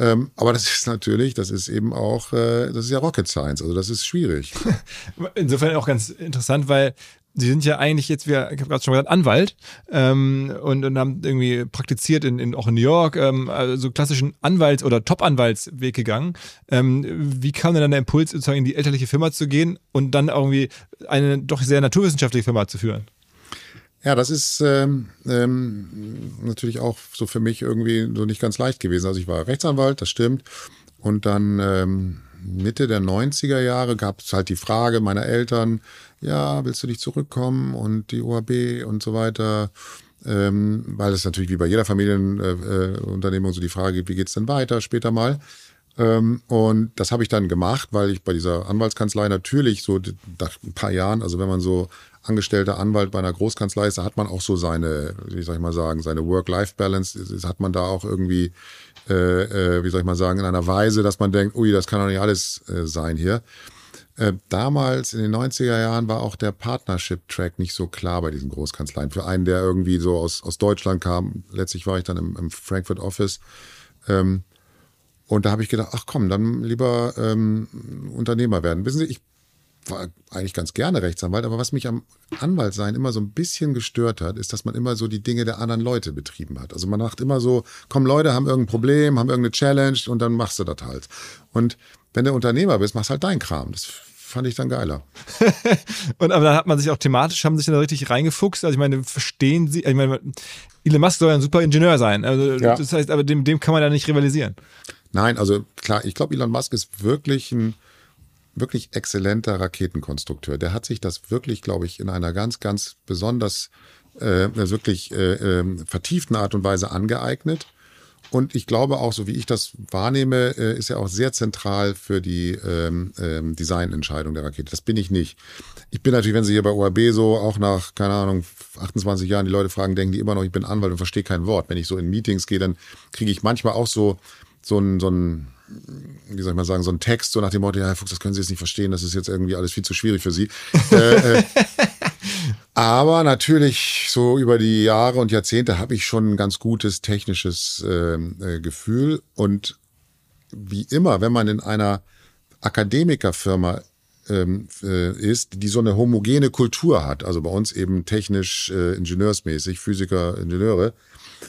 Ähm, aber das ist natürlich, das ist eben auch, äh, das ist ja Rocket Science, also das ist schwierig. Insofern auch ganz interessant, weil Sie sind ja eigentlich jetzt, wir, ich habe gerade schon gesagt, Anwalt ähm, und, und haben irgendwie praktiziert in, in, auch in New York, ähm, also klassischen Anwalts- oder Top-Anwaltsweg gegangen. Ähm, wie kam denn dann der Impuls, sozusagen in die elterliche Firma zu gehen und dann irgendwie eine doch sehr naturwissenschaftliche Firma zu führen? Ja, das ist ähm, ähm, natürlich auch so für mich irgendwie so nicht ganz leicht gewesen. Also ich war Rechtsanwalt, das stimmt. Und dann ähm, Mitte der 90er Jahre gab es halt die Frage meiner Eltern, ja, willst du nicht zurückkommen und die OAB und so weiter. Ähm, weil es natürlich wie bei jeder Familienunternehmung äh, so die Frage gibt, wie geht's denn weiter später mal. Ähm, und das habe ich dann gemacht, weil ich bei dieser Anwaltskanzlei natürlich so nach ein paar Jahren, also wenn man so angestellter Anwalt bei einer Großkanzlei ist, da hat man auch so seine, wie soll ich mal sagen, seine Work-Life-Balance, hat man da auch irgendwie, äh, äh, wie soll ich mal sagen, in einer Weise, dass man denkt, ui, das kann doch nicht alles äh, sein hier. Äh, damals in den 90er Jahren war auch der Partnership-Track nicht so klar bei diesen Großkanzleien. Für einen, der irgendwie so aus, aus Deutschland kam, letztlich war ich dann im, im Frankfurt Office. Ähm, und da habe ich gedacht, ach komm, dann lieber ähm, Unternehmer werden. Wissen Sie, ich war eigentlich ganz gerne Rechtsanwalt, aber was mich am Anwaltsein immer so ein bisschen gestört hat, ist, dass man immer so die Dinge der anderen Leute betrieben hat. Also man macht immer so, komm Leute, haben irgendein Problem, haben irgendeine Challenge und dann machst du das halt. Und wenn du Unternehmer bist, machst halt dein Kram. Das fand ich dann geiler. und aber dann hat man sich auch thematisch, haben sich da richtig reingefuchst. Also ich meine, verstehen Sie, ich meine, Elon Musk soll ja ein super Ingenieur sein. Also ja. das heißt, aber dem, dem kann man ja nicht rivalisieren. Nein, also klar, ich glaube, Elon Musk ist wirklich ein wirklich exzellenter Raketenkonstrukteur. Der hat sich das wirklich, glaube ich, in einer ganz, ganz besonders äh, wirklich äh, äh, vertieften Art und Weise angeeignet. Und ich glaube auch, so wie ich das wahrnehme, äh, ist er auch sehr zentral für die ähm, ähm, Designentscheidung der Rakete. Das bin ich nicht. Ich bin natürlich, wenn Sie hier bei ORB so auch nach, keine Ahnung, 28 Jahren die Leute fragen, denken die immer noch, ich bin Anwalt und verstehe kein Wort. Wenn ich so in Meetings gehe, dann kriege ich manchmal auch so, so ein, so ein wie soll ich mal sagen, so ein Text, so nach dem Motto, ja, Herr Fuchs, das können Sie jetzt nicht verstehen, das ist jetzt irgendwie alles viel zu schwierig für Sie. äh, äh, aber natürlich, so über die Jahre und Jahrzehnte habe ich schon ein ganz gutes technisches äh, äh, Gefühl. Und wie immer, wenn man in einer Akademikerfirma ähm, äh, ist, die so eine homogene Kultur hat, also bei uns eben technisch, äh, ingenieursmäßig, Physiker, Ingenieure,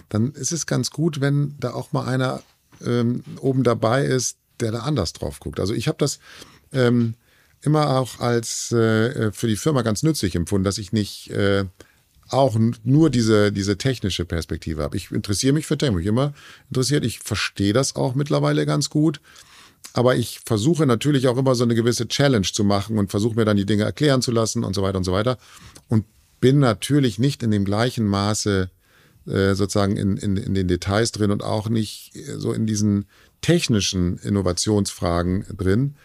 dann ist es ganz gut, wenn da auch mal einer ähm, oben dabei ist, der da anders drauf guckt. Also ich habe das ähm, immer auch als äh, für die Firma ganz nützlich empfunden, dass ich nicht äh, auch nur diese, diese technische Perspektive habe. Ich interessiere mich für Technik, immer interessiert. Ich verstehe das auch mittlerweile ganz gut. Aber ich versuche natürlich auch immer so eine gewisse Challenge zu machen und versuche mir dann die Dinge erklären zu lassen und so weiter und so weiter. Und bin natürlich nicht in dem gleichen Maße äh, sozusagen in, in, in den Details drin und auch nicht äh, so in diesen technischen Innovationsfragen drin.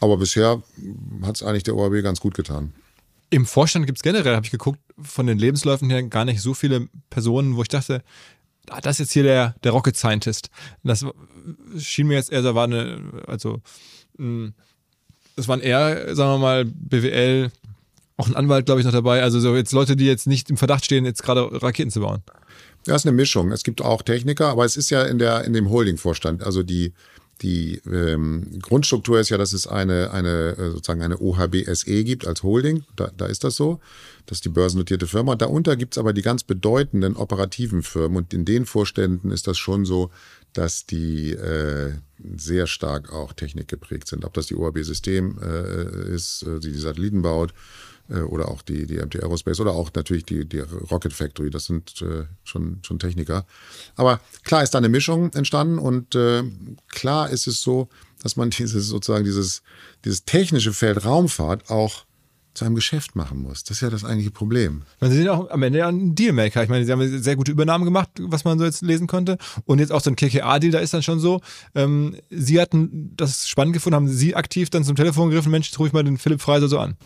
Aber bisher hat es eigentlich der ORB ganz gut getan. Im Vorstand gibt es generell, habe ich geguckt, von den Lebensläufen her gar nicht so viele Personen, wo ich dachte, ah, das ist jetzt hier der, der Rocket Scientist. Das schien mir jetzt eher, da war eine, also, hm, das waren eher, sagen wir mal, BWL, auch ein Anwalt, glaube ich, noch dabei. Also so jetzt Leute, die jetzt nicht im Verdacht stehen, jetzt gerade Raketen zu bauen. Ja, ist eine Mischung. Es gibt auch Techniker, aber es ist ja in der in dem Holding-Vorstand. Also die die ähm, Grundstruktur ist ja, dass es eine eine äh, sozusagen eine OHB SE gibt als Holding. Da, da ist das so. Das ist die börsennotierte Firma. Darunter gibt's aber die ganz bedeutenden operativen Firmen und in den Vorständen ist das schon so, dass die äh, sehr stark auch Technik geprägt sind. Ob das die OHB System äh, ist, äh, die die Satelliten baut oder auch die, die MT Aerospace oder auch natürlich die, die Rocket Factory. Das sind äh, schon, schon Techniker. Aber klar ist da eine Mischung entstanden und äh, klar ist es so, dass man dieses sozusagen dieses, dieses technische Feld Raumfahrt auch zu einem Geschäft machen muss. Das ist ja das eigentliche Problem. Man sind auch am Ende ja ein Dealmaker. Ich meine, sie haben eine sehr gute Übernahmen gemacht, was man so jetzt lesen konnte. Und jetzt auch so ein KKA-Deal, da ist dann schon so. Ähm, sie hatten das spannend gefunden, haben Sie aktiv dann zum Telefon gegriffen, Mensch, jetzt rufe ich mal den Philipp Freiser so an.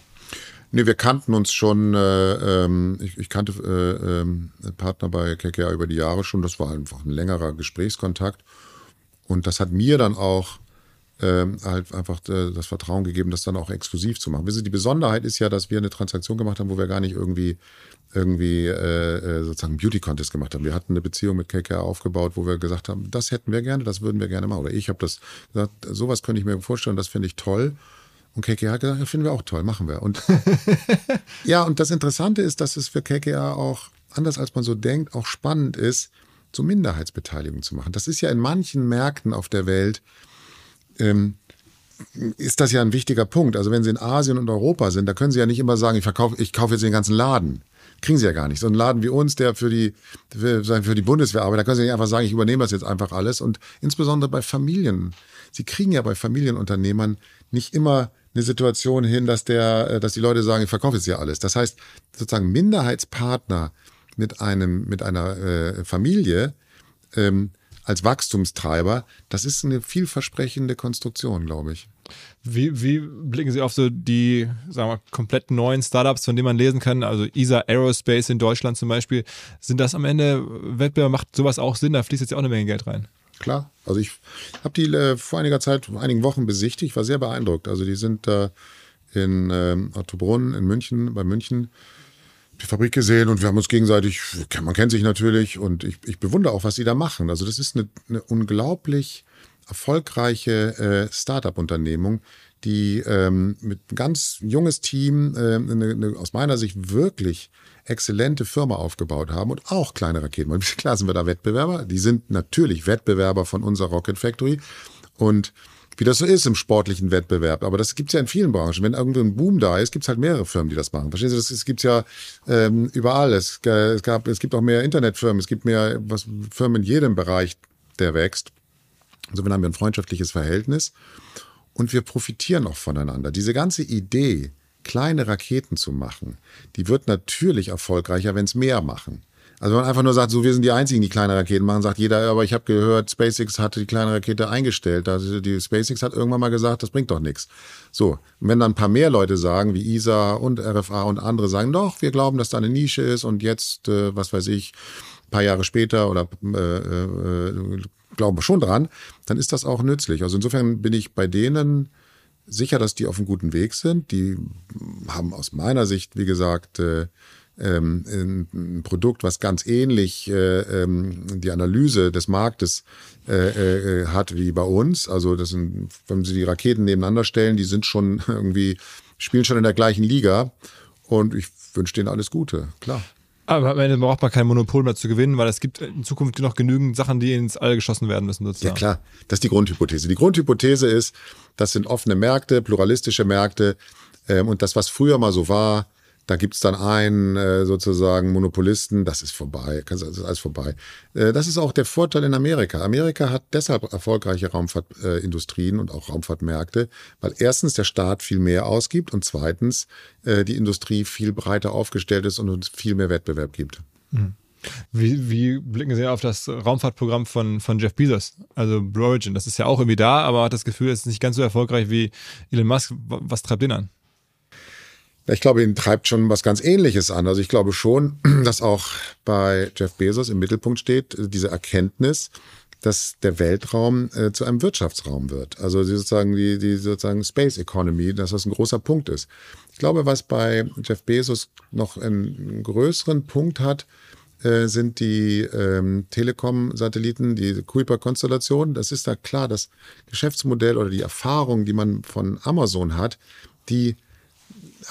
Nee, wir kannten uns schon, äh, ähm, ich, ich, kannte äh, äh, Partner bei KKA über die Jahre schon. Das war einfach ein längerer Gesprächskontakt. Und das hat mir dann auch äh, halt einfach äh, das Vertrauen gegeben, das dann auch exklusiv zu machen. Die Besonderheit ist ja, dass wir eine Transaktion gemacht haben, wo wir gar nicht irgendwie irgendwie äh, äh, sozusagen Beauty Contest gemacht haben. Wir hatten eine Beziehung mit KKA aufgebaut, wo wir gesagt haben, das hätten wir gerne, das würden wir gerne machen. Oder ich habe das gesagt, sowas könnte ich mir vorstellen, das finde ich toll. Und KKA hat gesagt, ja, finden wir auch toll, machen wir. Und ja, und das Interessante ist, dass es für KKA auch, anders als man so denkt, auch spannend ist, so Minderheitsbeteiligung zu machen. Das ist ja in manchen Märkten auf der Welt, ähm, ist das ja ein wichtiger Punkt. Also wenn Sie in Asien und Europa sind, da können Sie ja nicht immer sagen, ich verkaufe, ich kaufe jetzt den ganzen Laden. Kriegen Sie ja gar nicht. So ein Laden wie uns, der für die, für, für die Bundeswehr arbeitet, da können Sie nicht einfach sagen, ich übernehme das jetzt einfach alles. Und insbesondere bei Familien. Sie kriegen ja bei Familienunternehmern nicht immer eine Situation hin, dass der, äh, dass die Leute sagen, ich verkaufe jetzt ja alles. Das heißt, sozusagen Minderheitspartner mit einem, mit einer äh, Familie ähm, als Wachstumstreiber, das ist eine vielversprechende Konstruktion, glaube ich. Wie, wie blicken Sie auf so die, sagen wir, komplett neuen Startups, von denen man lesen kann, also ESA Aerospace in Deutschland zum Beispiel, sind das am Ende, Wettbewerb macht sowas auch Sinn, da fließt jetzt ja auch eine Menge Geld rein klar. Also ich habe die äh, vor einiger Zeit, vor einigen Wochen besichtigt, war sehr beeindruckt. Also die sind äh, in ähm, Ottobrunn in München, bei München, die Fabrik gesehen und wir haben uns gegenseitig, man kennt sich natürlich und ich, ich bewundere auch, was sie da machen. Also das ist eine, eine unglaublich erfolgreiche äh, Startup-Unternehmung, die ähm, mit ganz junges Team äh, eine, eine, aus meiner Sicht wirklich exzellente Firma aufgebaut haben und auch kleine Raketen. Klar sind wir da Wettbewerber. Die sind natürlich Wettbewerber von unserer Rocket Factory. Und wie das so ist im sportlichen Wettbewerb. Aber das gibt's ja in vielen Branchen. Wenn irgendwo ein Boom da ist, gibt's halt mehrere Firmen, die das machen. Verstehen Sie, das, das gibt's ja ähm, überall. Es, äh, es, gab, es gibt auch mehr Internetfirmen, es gibt mehr was, Firmen in jedem Bereich, der wächst. Insofern haben wir ein freundschaftliches Verhältnis und wir profitieren auch voneinander. Diese ganze Idee, kleine Raketen zu machen, die wird natürlich erfolgreicher, wenn es mehr machen. Also wenn man einfach nur sagt, so wir sind die Einzigen, die kleine Raketen machen, sagt jeder, aber ich habe gehört, SpaceX hatte die kleine Rakete eingestellt. Also die SpaceX hat irgendwann mal gesagt, das bringt doch nichts. So, und wenn dann ein paar mehr Leute sagen, wie ISA und RFA und andere sagen, doch, wir glauben, dass da eine Nische ist und jetzt, äh, was weiß ich, paar Jahre später oder äh, äh, glauben schon dran, dann ist das auch nützlich. Also insofern bin ich bei denen sicher, dass die auf einem guten Weg sind. Die haben aus meiner Sicht, wie gesagt, äh, ähm, ein Produkt, was ganz ähnlich äh, ähm, die Analyse des Marktes äh, hat wie bei uns. Also das sind, wenn Sie die Raketen nebeneinander stellen, die sind schon irgendwie, spielen schon in der gleichen Liga. Und ich wünsche denen alles Gute, klar. Aber am Ende braucht man kein Monopol mehr zu gewinnen, weil es gibt in Zukunft noch genügend Sachen, die ins All geschossen werden müssen. Sozusagen. Ja klar, das ist die Grundhypothese. Die Grundhypothese ist, das sind offene Märkte, pluralistische Märkte ähm, und das, was früher mal so war, da gibt's dann einen äh, sozusagen Monopolisten, das ist vorbei, das ist alles vorbei. Äh, das ist auch der Vorteil in Amerika. Amerika hat deshalb erfolgreiche Raumfahrtindustrien äh, und auch Raumfahrtmärkte, weil erstens der Staat viel mehr ausgibt und zweitens äh, die Industrie viel breiter aufgestellt ist und uns viel mehr Wettbewerb gibt. Mhm. Wie, wie blicken Sie auf das Raumfahrtprogramm von, von Jeff Bezos, also Blue Origin? Das ist ja auch irgendwie da, aber hat das Gefühl, es ist nicht ganz so erfolgreich wie Elon Musk. Was treibt den an? Ich glaube, ihn treibt schon was ganz Ähnliches an. Also ich glaube schon, dass auch bei Jeff Bezos im Mittelpunkt steht äh, diese Erkenntnis, dass der Weltraum äh, zu einem Wirtschaftsraum wird. Also sozusagen die, die sozusagen Space Economy, dass das ein großer Punkt ist. Ich glaube, was bei Jeff Bezos noch einen größeren Punkt hat, äh, sind die ähm, Telekom-Satelliten, die Kuiper-Konstellation. Das ist da klar, das Geschäftsmodell oder die Erfahrung, die man von Amazon hat, die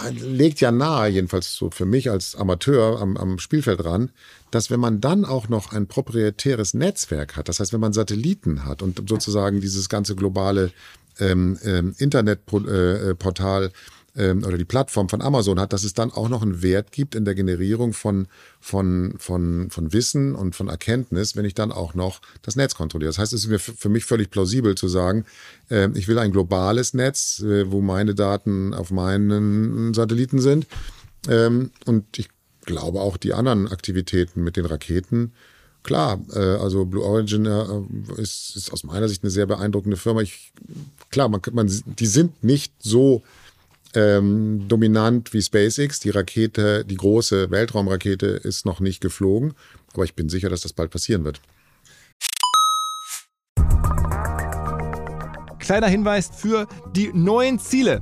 legt ja nahe, jedenfalls so für mich als Amateur am, am Spielfeld ran, dass wenn man dann auch noch ein proprietäres Netzwerk hat, das heißt, wenn man Satelliten hat und sozusagen dieses ganze globale ähm, ähm, Internetportal äh, ähm, oder die Plattform von Amazon hat, dass es dann auch noch einen Wert gibt in der Generierung von, von, von, von Wissen und von Erkenntnis, wenn ich dann auch noch das Netz kontrolliere. Das heißt, es ist mir für mich völlig plausibel zu sagen, äh, ich will ein globales Netz, äh, wo meine Daten auf meinen Satelliten sind. Ähm, und ich glaube auch die anderen Aktivitäten mit den Raketen, Klar, äh, also Blue Origin äh, ist, ist aus meiner Sicht eine sehr beeindruckende Firma. Ich, klar, man, man, die sind nicht so ähm, dominant wie SpaceX. Die Rakete, die große Weltraumrakete ist noch nicht geflogen, aber ich bin sicher, dass das bald passieren wird. Kleiner Hinweis für die neuen Ziele.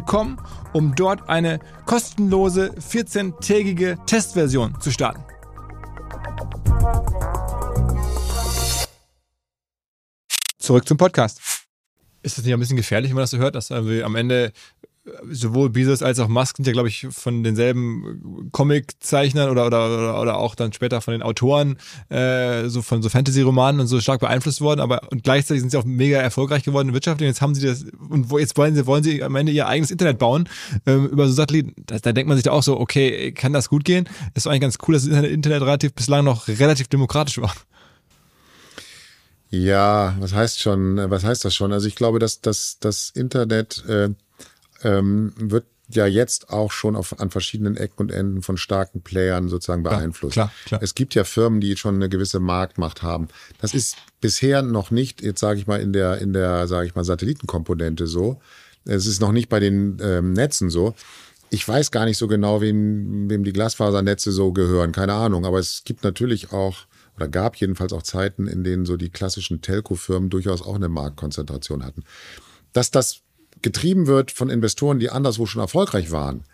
www.ecom, um dort eine kostenlose 14-tägige Testversion zu starten. Zurück zum Podcast. Ist das nicht ein bisschen gefährlich, wenn man das so hört, dass am Ende sowohl Bezos als auch Musk sind ja, glaube ich, von denselben Comic-Zeichnern oder, oder, oder auch dann später von den Autoren äh, so von so Fantasy-Romanen und so stark beeinflusst worden, aber und gleichzeitig sind sie auch mega erfolgreich geworden in Wirtschaft und jetzt haben sie das und wo, jetzt wollen sie, wollen sie am Ende ihr eigenes Internet bauen ähm, über so Satelliten. Da, da denkt man sich da auch so, okay, kann das gut gehen? ist eigentlich ganz cool, dass das Internet relativ bislang noch relativ demokratisch war. Ja, was heißt schon, was heißt das schon? Also ich glaube, dass dass das Internet äh, ähm, wird ja jetzt auch schon auf, an verschiedenen Ecken und Enden von starken Playern sozusagen beeinflusst. Klar, klar. Es gibt ja Firmen, die schon eine gewisse Marktmacht haben. Das ist bisher noch nicht, jetzt sage ich mal, in der, in der, sage ich mal, Satellitenkomponente so. Es ist noch nicht bei den ähm, Netzen so. Ich weiß gar nicht so genau, wem, wem die Glasfasernetze so gehören, keine Ahnung. Aber es gibt natürlich auch oder gab jedenfalls auch Zeiten, in denen so die klassischen Telco-Firmen durchaus auch eine Marktkonzentration hatten. Dass das getrieben wird von Investoren, die anderswo schon erfolgreich waren,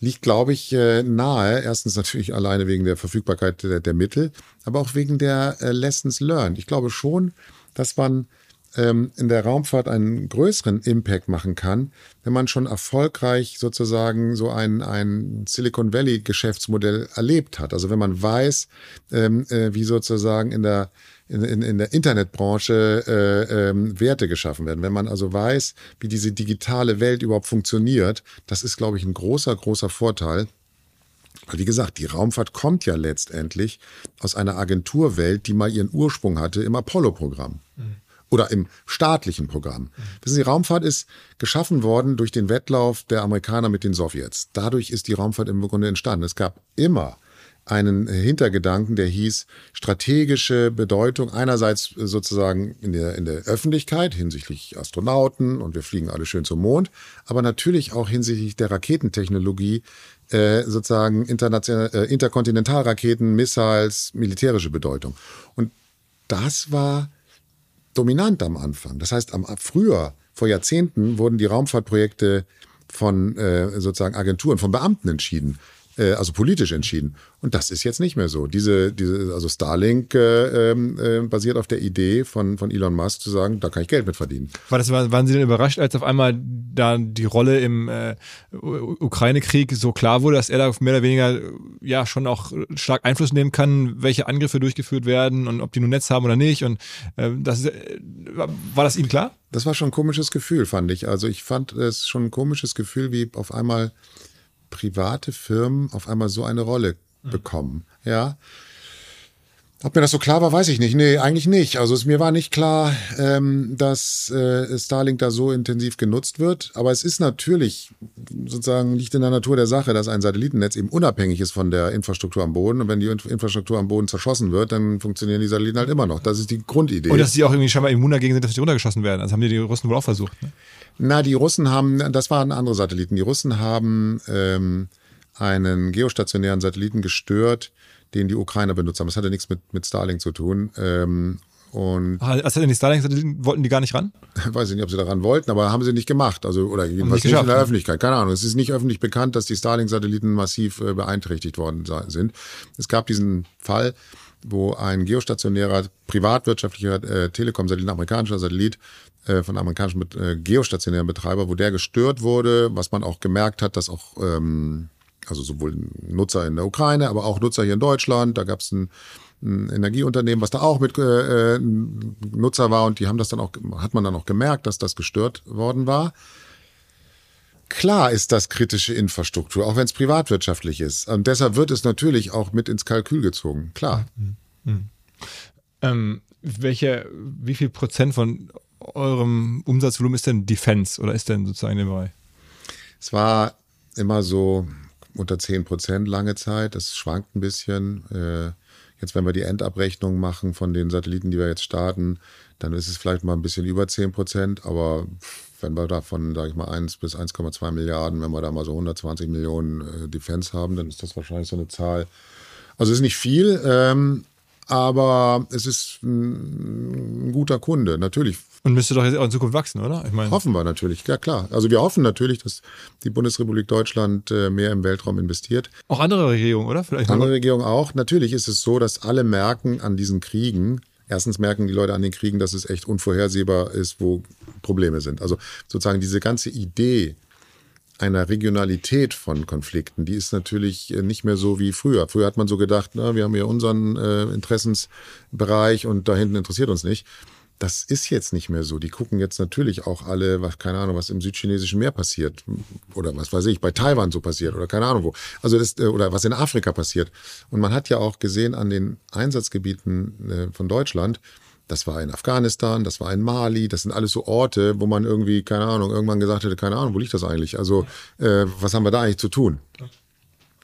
liegt, glaube ich, äh, nahe. Erstens natürlich alleine wegen der Verfügbarkeit der, der Mittel, aber auch wegen der äh, Lessons learned. Ich glaube schon, dass man ähm, in der Raumfahrt einen größeren Impact machen kann, wenn man schon erfolgreich sozusagen so ein, ein Silicon Valley Geschäftsmodell erlebt hat. Also wenn man weiß, ähm, äh, wie sozusagen in der in, in, in der Internetbranche äh, ähm, Werte geschaffen werden. Wenn man also weiß, wie diese digitale Welt überhaupt funktioniert, das ist, glaube ich, ein großer, großer Vorteil. Wie gesagt, die Raumfahrt kommt ja letztendlich aus einer Agenturwelt, die mal ihren Ursprung hatte im Apollo-Programm. Mhm oder im staatlichen Programm. Wissen Sie, Raumfahrt ist geschaffen worden durch den Wettlauf der Amerikaner mit den Sowjets. Dadurch ist die Raumfahrt im Grunde entstanden. Es gab immer einen Hintergedanken, der hieß strategische Bedeutung einerseits sozusagen in der, in der Öffentlichkeit hinsichtlich Astronauten und wir fliegen alle schön zum Mond, aber natürlich auch hinsichtlich der Raketentechnologie, äh, sozusagen international, äh, Interkontinentalraketen, Missiles, militärische Bedeutung. Und das war dominant am Anfang. Das heißt, am, früher, vor Jahrzehnten, wurden die Raumfahrtprojekte von äh, sozusagen Agenturen, von Beamten entschieden äh, also politisch entschieden. Und das ist jetzt nicht mehr so. Diese, diese, also Starlink äh, ähm, äh, basiert auf der Idee von, von Elon Musk zu sagen, da kann ich Geld mit verdienen. War das, waren Sie denn überrascht, als auf einmal da die Rolle im äh, Ukraine-Krieg so klar wurde, dass er da mehr oder weniger ja schon auch stark Einfluss nehmen kann, welche Angriffe durchgeführt werden und ob die nun Netz haben oder nicht? Und äh, das ist, äh, war das ihm klar? Das war schon ein komisches Gefühl, fand ich. Also ich fand es schon ein komisches Gefühl, wie auf einmal private Firmen auf einmal so eine Rolle bekommen. Ja. Ob mir das so klar war, weiß ich nicht. Nee, eigentlich nicht. Also es, mir war nicht klar, ähm, dass äh, Starlink da so intensiv genutzt wird. Aber es ist natürlich, sozusagen, liegt in der Natur der Sache, dass ein Satellitennetz eben unabhängig ist von der Infrastruktur am Boden. Und wenn die Infrastruktur am Boden zerschossen wird, dann funktionieren die Satelliten halt immer noch. Das ist die Grundidee. Und dass sie auch irgendwie scheinbar immun dagegen sind, dass sie runtergeschossen werden. Also haben die, die Russen wohl auch versucht. Ne? Na, die Russen haben, das waren andere Satelliten. Die Russen haben ähm, einen geostationären Satelliten gestört, den die Ukrainer benutzt haben. Das hatte nichts mit, mit Starlink zu tun. Ähm, und also die Starlink-Satelliten wollten die gar nicht ran? Weiß ich nicht, ob sie daran wollten, aber haben sie nicht gemacht. Also, oder jedenfalls nicht, nicht in der Öffentlichkeit. Keine Ahnung. Es ist nicht öffentlich bekannt, dass die Starlink-Satelliten massiv äh, beeinträchtigt worden sind. Es gab diesen Fall, wo ein geostationärer, privatwirtschaftlicher äh, Telekom-Satellit, amerikanischer Satellit, äh, von amerikanischen äh, geostationären Betreiber, wo der gestört wurde, was man auch gemerkt hat, dass auch ähm, also sowohl Nutzer in der Ukraine, aber auch Nutzer hier in Deutschland. Da gab es ein, ein, Energieunternehmen, was da auch mit äh, Nutzer war und die haben das dann auch, hat man dann auch gemerkt, dass das gestört worden war. Klar ist das kritische Infrastruktur, auch wenn es privatwirtschaftlich ist. Und deshalb wird es natürlich auch mit ins Kalkül gezogen. Klar. Mhm. Mhm. Ähm, welche, wie viel Prozent von eurem Umsatzvolumen ist denn Defense oder ist denn sozusagen Bereich? Es war immer so unter 10 Prozent lange Zeit. Das schwankt ein bisschen. Äh, jetzt, wenn wir die Endabrechnung machen von den Satelliten, die wir jetzt starten, dann ist es vielleicht mal ein bisschen über 10 Prozent. Aber wenn wir davon, sage ich mal, 1 bis 1,2 Milliarden, wenn wir da mal so 120 Millionen äh, Defense haben, dann ist das wahrscheinlich so eine Zahl. Also es ist nicht viel, ähm, aber es ist ein, ein guter Kunde. Natürlich und müsste doch jetzt auch in Zukunft wachsen, oder? Ich meine, hoffen wir natürlich, ja klar. Also wir hoffen natürlich, dass die Bundesrepublik Deutschland äh, mehr im Weltraum investiert. Auch andere Regierungen, oder? Vielleicht andere Regierungen auch. Natürlich ist es so, dass alle merken an diesen Kriegen, erstens merken die Leute an den Kriegen, dass es echt unvorhersehbar ist, wo Probleme sind. Also sozusagen diese ganze Idee einer Regionalität von Konflikten, die ist natürlich äh, nicht mehr so wie früher. Früher hat man so gedacht, na, wir haben hier unseren äh, Interessensbereich und da hinten interessiert uns nicht. Das ist jetzt nicht mehr so. Die gucken jetzt natürlich auch alle, was, keine Ahnung, was im südchinesischen Meer passiert. Oder was weiß ich, bei Taiwan so passiert oder keine Ahnung wo. Also das, äh, oder was in Afrika passiert. Und man hat ja auch gesehen an den Einsatzgebieten äh, von Deutschland, Das war in Afghanistan, das war in Mali, das sind alles so Orte, wo man irgendwie, keine Ahnung, irgendwann gesagt hätte, keine Ahnung, wo liegt das eigentlich? Also, äh, was haben wir da eigentlich zu tun?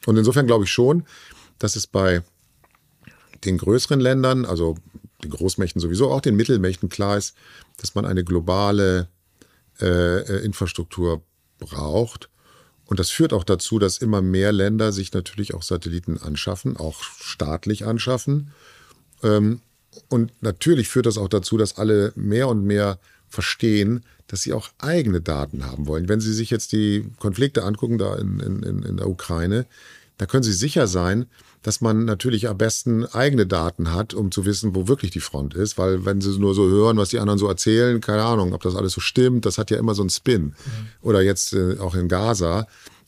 Und insofern glaube ich schon, dass es bei den größeren Ländern, also den Großmächten sowieso, auch den Mittelmächten klar ist, dass man eine globale äh, äh Infrastruktur braucht. Und das führt auch dazu, dass immer mehr Länder sich natürlich auch Satelliten anschaffen, auch staatlich anschaffen. Ähm, und natürlich führt das auch dazu, dass alle mehr und mehr verstehen, dass sie auch eigene Daten haben wollen. Wenn Sie sich jetzt die Konflikte angucken, da in, in, in der Ukraine, da können Sie sicher sein, dass man natürlich am besten eigene Daten hat, um zu wissen, wo wirklich die Front ist. Weil wenn Sie nur so hören, was die anderen so erzählen, keine Ahnung, ob das alles so stimmt, das hat ja immer so einen Spin. Mhm. Oder jetzt äh, auch in Gaza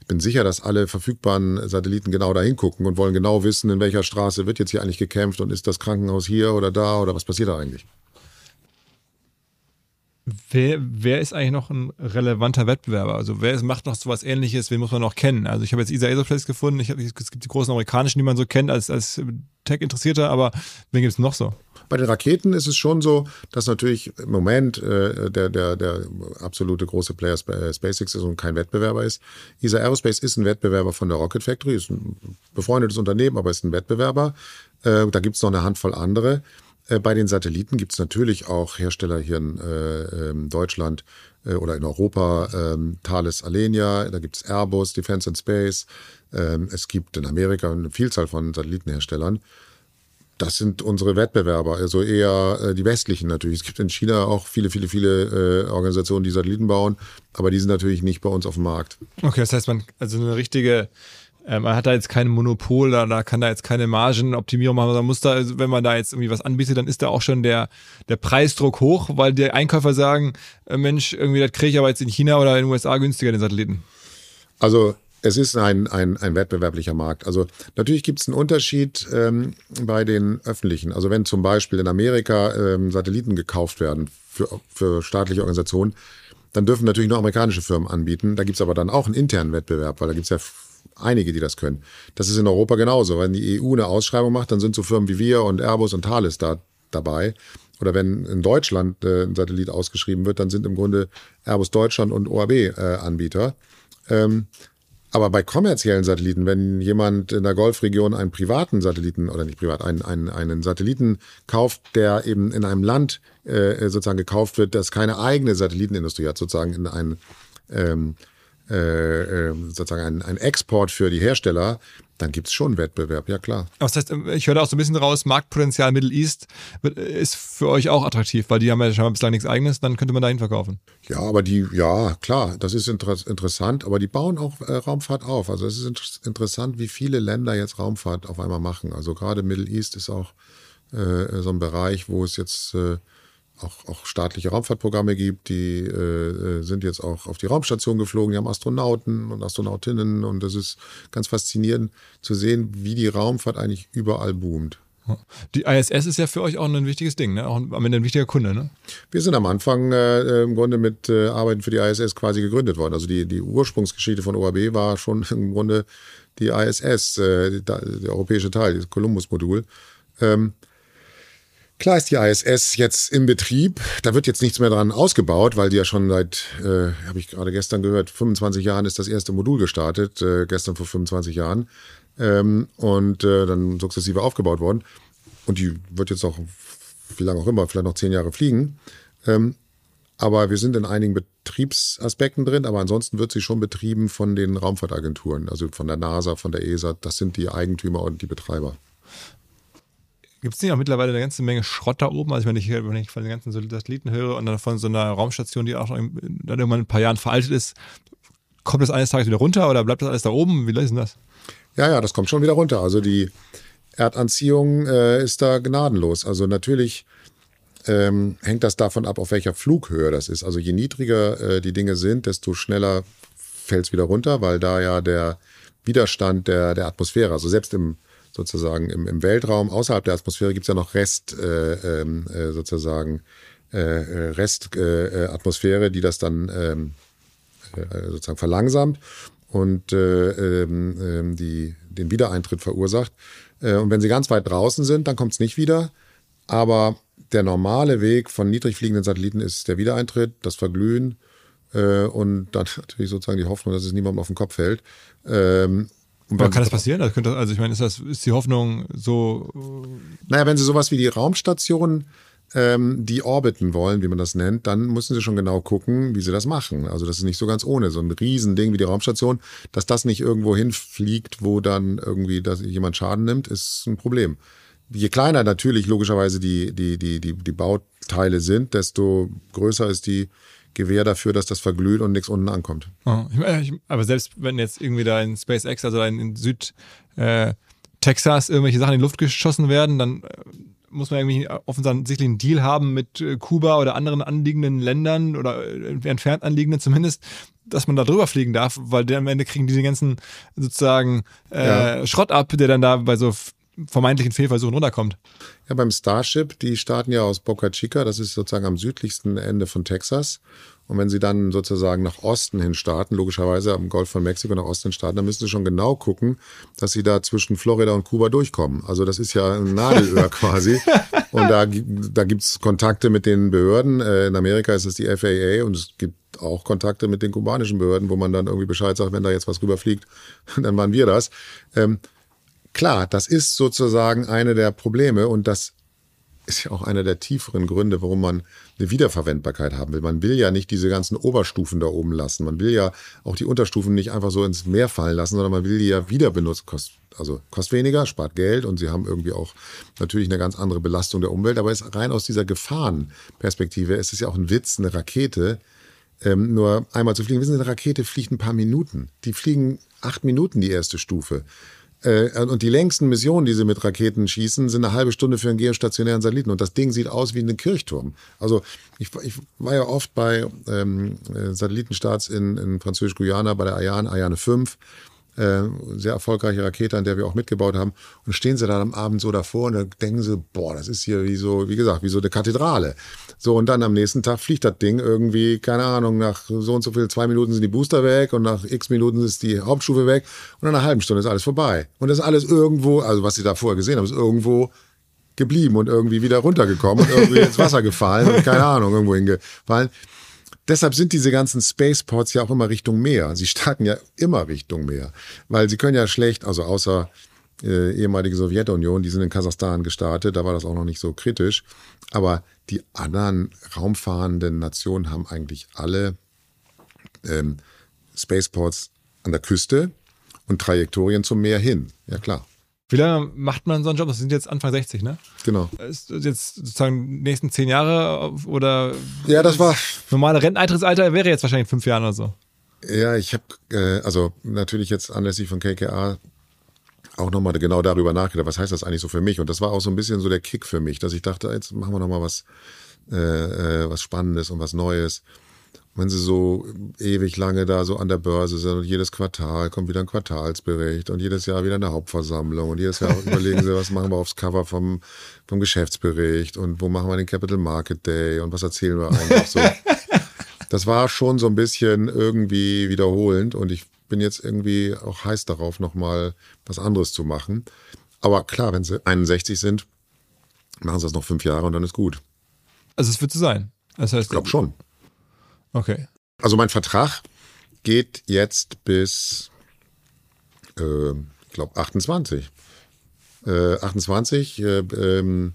bin sicher, dass alle verfügbaren Satelliten genau da hingucken und wollen genau wissen, in welcher Straße wird jetzt hier eigentlich gekämpft und ist das Krankenhaus hier oder da oder was passiert da eigentlich. Wer, wer ist eigentlich noch ein relevanter Wettbewerber? Also wer ist, macht noch so was ähnliches, wen muss man noch kennen? Also ich habe jetzt Isa Aerospace gefunden, ich hab, es gibt die großen amerikanischen, die man so kennt als, als Tech-Interessierter, aber wen gibt es noch so? Bei den Raketen ist es schon so, dass natürlich im Moment äh, der, der, der absolute große Player äh, SpaceX ist und kein Wettbewerber ist. ESA Aerospace ist ein Wettbewerber von der Rocket Factory, ist ein befreundetes Unternehmen, aber ist ein Wettbewerber. Äh, da gibt es noch eine Handvoll andere. Äh, bei den Satelliten gibt es natürlich auch Hersteller hier in äh, ähm, Deutschland äh, oder in Europa, ähm, Thales Alenia, da gibt es Airbus, Defense and Space. Ähm, es gibt in Amerika eine Vielzahl von Satellitenherstellern. Das sind unsere Wettbewerber, also eher äh, die westlichen natürlich. Es gibt in China auch viele, viele, viele äh, Organisationen, die Satelliten bauen, aber die sind natürlich nicht bei uns auf dem Markt. Okay, das heißt, man, also eine richtige, äh, man hat da jetzt kein Monopol, da, da kann da jetzt keine Margenoptimierung machen, man muss da, also wenn man da jetzt irgendwie was anbietet, dann ist da auch schon der, der Preisdruck hoch, weil die Einkäufer sagen, äh, Mensch, irgendwie das kriege ich aber jetzt in China oder in den USA günstiger, den Satelliten. Also es ist ein, ein, ein wettbewerblicher Markt. Also natürlich gibt es einen Unterschied ähm, bei den öffentlichen. Also wenn zum Beispiel in Amerika ähm, Satelliten gekauft werden für, für staatliche Organisationen, dann dürfen natürlich nur amerikanische Firmen anbieten. Da gibt es aber dann auch einen internen Wettbewerb, weil da gibt es ja einige, die das können. Das ist in Europa genauso. Wenn die EU eine Ausschreibung macht, dann sind so Firmen wie wir und Airbus und Thales da dabei. Oder wenn in Deutschland äh, ein Satellit ausgeschrieben wird, dann sind im Grunde Airbus Deutschland und OAB äh, Anbieter. Ähm, aber bei kommerziellen Satelliten, wenn jemand in der Golfregion einen privaten Satelliten oder nicht privat, einen, einen, einen Satelliten kauft, der eben in einem Land äh, sozusagen gekauft wird, das keine eigene Satellitenindustrie hat, sozusagen in ein ähm, äh, ähm, sozusagen ein, ein Export für die Hersteller, dann gibt es schon Wettbewerb, ja klar. Das heißt, ich höre da auch so ein bisschen raus, Marktpotenzial Middle East ist für euch auch attraktiv, weil die haben ja schon bislang nichts eigenes, dann könnte man dahin verkaufen. Ja, aber die, ja, klar, das ist inter interessant, aber die bauen auch äh, Raumfahrt auf. Also es ist inter interessant, wie viele Länder jetzt Raumfahrt auf einmal machen. Also gerade Middle East ist auch äh, so ein Bereich, wo es jetzt äh, auch, auch staatliche Raumfahrtprogramme gibt, die äh, äh, sind jetzt auch auf die Raumstation geflogen, die haben Astronauten und Astronautinnen und das ist ganz faszinierend zu sehen, wie die Raumfahrt eigentlich überall boomt. Die ISS ist ja für euch auch ein wichtiges Ding, ne? auch am Ende ein wichtiger Kunde. Ne? Wir sind am Anfang äh, im Grunde mit äh, Arbeiten für die ISS quasi gegründet worden. Also die, die Ursprungsgeschichte von OAB war schon im Grunde die ISS, äh, der, der europäische Teil, das Columbus-Modul. Ähm, Klar ist die ISS jetzt im Betrieb. Da wird jetzt nichts mehr dran ausgebaut, weil die ja schon seit, äh, habe ich gerade gestern gehört, 25 Jahren ist das erste Modul gestartet, äh, gestern vor 25 Jahren. Ähm, und äh, dann sukzessive aufgebaut worden. Und die wird jetzt auch, wie lange auch immer, vielleicht noch zehn Jahre fliegen. Ähm, aber wir sind in einigen Betriebsaspekten drin, aber ansonsten wird sie schon betrieben von den Raumfahrtagenturen, also von der NASA, von der ESA. Das sind die Eigentümer und die Betreiber. Gibt es nicht auch mittlerweile eine ganze Menge Schrott da oben? Also wenn ich, wenn ich von den ganzen Satelliten höre und dann von so einer Raumstation, die auch dann irgendwann ein paar Jahren veraltet ist, kommt das eines Tages wieder runter oder bleibt das alles da oben? Wie ist denn das? Ja, ja, das kommt schon wieder runter. Also die Erdanziehung äh, ist da gnadenlos. Also natürlich ähm, hängt das davon ab, auf welcher Flughöhe das ist. Also je niedriger äh, die Dinge sind, desto schneller fällt es wieder runter, weil da ja der Widerstand der, der Atmosphäre, also selbst im sozusagen im, im Weltraum, außerhalb der Atmosphäre gibt es ja noch Rest äh, ähm, äh, sozusagen äh, Restatmosphäre, äh, die das dann ähm, äh, sozusagen verlangsamt und äh, ähm, die, den Wiedereintritt verursacht. Äh, und wenn sie ganz weit draußen sind, dann kommt es nicht wieder. Aber der normale Weg von niedrig fliegenden Satelliten ist der Wiedereintritt, das Verglühen äh, und dann natürlich sozusagen die Hoffnung, dass es niemandem auf den Kopf fällt. Ähm, Aber kann das passieren? Also, könnte, also ich meine, ist, das, ist die Hoffnung so. Naja, wenn Sie sowas wie die Raumstation ähm, die orbiten wollen, wie man das nennt, dann müssen sie schon genau gucken, wie sie das machen. Also das ist nicht so ganz ohne. So ein Riesending wie die Raumstation, dass das nicht irgendwo hinfliegt, wo dann irgendwie dass jemand Schaden nimmt, ist ein Problem. Je kleiner natürlich logischerweise die, die, die, die, die Bauteile sind, desto größer ist die Gewähr dafür, dass das verglüht und nichts unten ankommt. Oh, ich, aber selbst wenn jetzt irgendwie da in SpaceX, also in, in Süd äh, Texas irgendwelche Sachen in die Luft geschossen werden, dann äh, muss man irgendwie offensichtlich einen Deal haben mit äh, Kuba oder anderen anliegenden Ländern oder äh, entfernt anliegenden zumindest, dass man da drüber fliegen darf, weil die am Ende kriegen diese ganzen sozusagen äh, ja. Schrott ab, der dann da bei so vermeintlichen Fehlversuchen runterkommt. Ja, beim Starship, die starten ja aus Boca Chica, das ist sozusagen am südlichsten Ende von Texas. Und wenn sie dann sozusagen nach Osten hin starten, logischerweise am Golf von Mexiko nach Osten starten, dann müssen sie schon genau gucken, dass sie da zwischen Florida und Kuba durchkommen. Also das ist ja ein Nadelöhr quasi. Und da, da gibt's Kontakte mit den Behörden. Äh, in Amerika ist es die FAA und es gibt auch Kontakte mit den kubanischen Behörden, wo man dann irgendwie Bescheid sagt, wenn da jetzt was rüberfliegt, dann waren wir das. Ähm, klar, das ist sozusagen eine der Probleme und das ist ja auch einer der tieferen Gründe, warum man eine Wiederverwendbarkeit haben will. Man will ja nicht diese ganzen Oberstufen da oben lassen. Man will ja auch die Unterstufen nicht einfach so ins Meer fallen lassen, sondern man will die ja wieder benutzen. Kost, also kostet weniger, spart Geld und sie haben irgendwie auch natürlich eine ganz andere Belastung der Umwelt. Aber es rein aus dieser Gefahrenperspektive, es ist ja auch ein Witz, eine Rakete ähm, nur einmal zu fliegen. Wissen Sie, eine Rakete fliegt ein paar Minuten. Die fliegen acht Minuten die erste Stufe. Äh, und die längsten Missionen, die sie mit Raketen schießen, sind eine halbe Stunde für einen geostationären Satelliten. Und das Ding sieht aus wie ein Kirchturm. Also ich, ich war ja oft bei ähm, äh, Satellitenstarts in, in Französisch-Guyana, bei der Ariane, Ariane 5 äh, sehr erfolgreiche Rakete, an der wir auch mitgebaut haben. Und stehen sie dann am Abend so davor und dann denken sie, boah, das ist hier wie so, wie gesagt, wie so eine Kathedrale. So, und dann am nächsten Tag fliegt das Ding irgendwie, keine Ahnung, nach so und so viel, zwei Minuten sind die Booster weg und nach x Minuten ist die Hauptstufe weg und nach einer halben Stunde ist alles vorbei. Und das ist alles irgendwo, also was sie da vorher gesehen haben, ist irgendwo geblieben und irgendwie wieder runtergekommen und irgendwie ins Wasser gefallen und keine Ahnung, irgendwo hingefallen. Deshalb sind diese ganzen Spaceports ja auch immer Richtung Meer. Sie starten ja immer Richtung Meer, weil sie können ja schlecht, also außer äh, ehemalige Sowjetunion, die sind in Kasachstan gestartet, da war das auch noch nicht so kritisch. Aber die anderen raumfahrenden Nationen haben eigentlich alle ähm, Spaceports an der Küste und Trajektorien zum Meer hin. Ja klar. Wie lange macht man so einen Job? Das sind jetzt Anfang 60, ne? Genau. Ist jetzt sozusagen die nächsten zehn Jahre oder? Ja, das war. Normale Renteneintrittsalter wäre jetzt wahrscheinlich fünf Jahre oder so. Ja, ich habe äh, also natürlich jetzt anlässlich von KKA auch nochmal genau darüber nachgedacht, was heißt das eigentlich so für mich? Und das war auch so ein bisschen so der Kick für mich, dass ich dachte, jetzt machen wir nochmal was, äh, äh, was Spannendes und was Neues wenn sie so ewig lange da so an der Börse sind und jedes Quartal kommt wieder ein Quartalsbericht und jedes Jahr wieder eine Hauptversammlung und jedes Jahr überlegen sie, was machen wir aufs Cover vom, vom Geschäftsbericht und wo machen wir den Capital Market Day und was erzählen wir eigentlich so. Das war schon so ein bisschen irgendwie wiederholend und ich bin jetzt irgendwie auch heiß darauf, nochmal was anderes zu machen. Aber klar, wenn sie 61 sind, machen sie das noch fünf Jahre und dann ist gut. Also es wird so sein. Das heißt, ich glaube schon. Okay. Also mein Vertrag geht jetzt bis, äh, ich glaube, 28. Äh, 28 äh, ähm,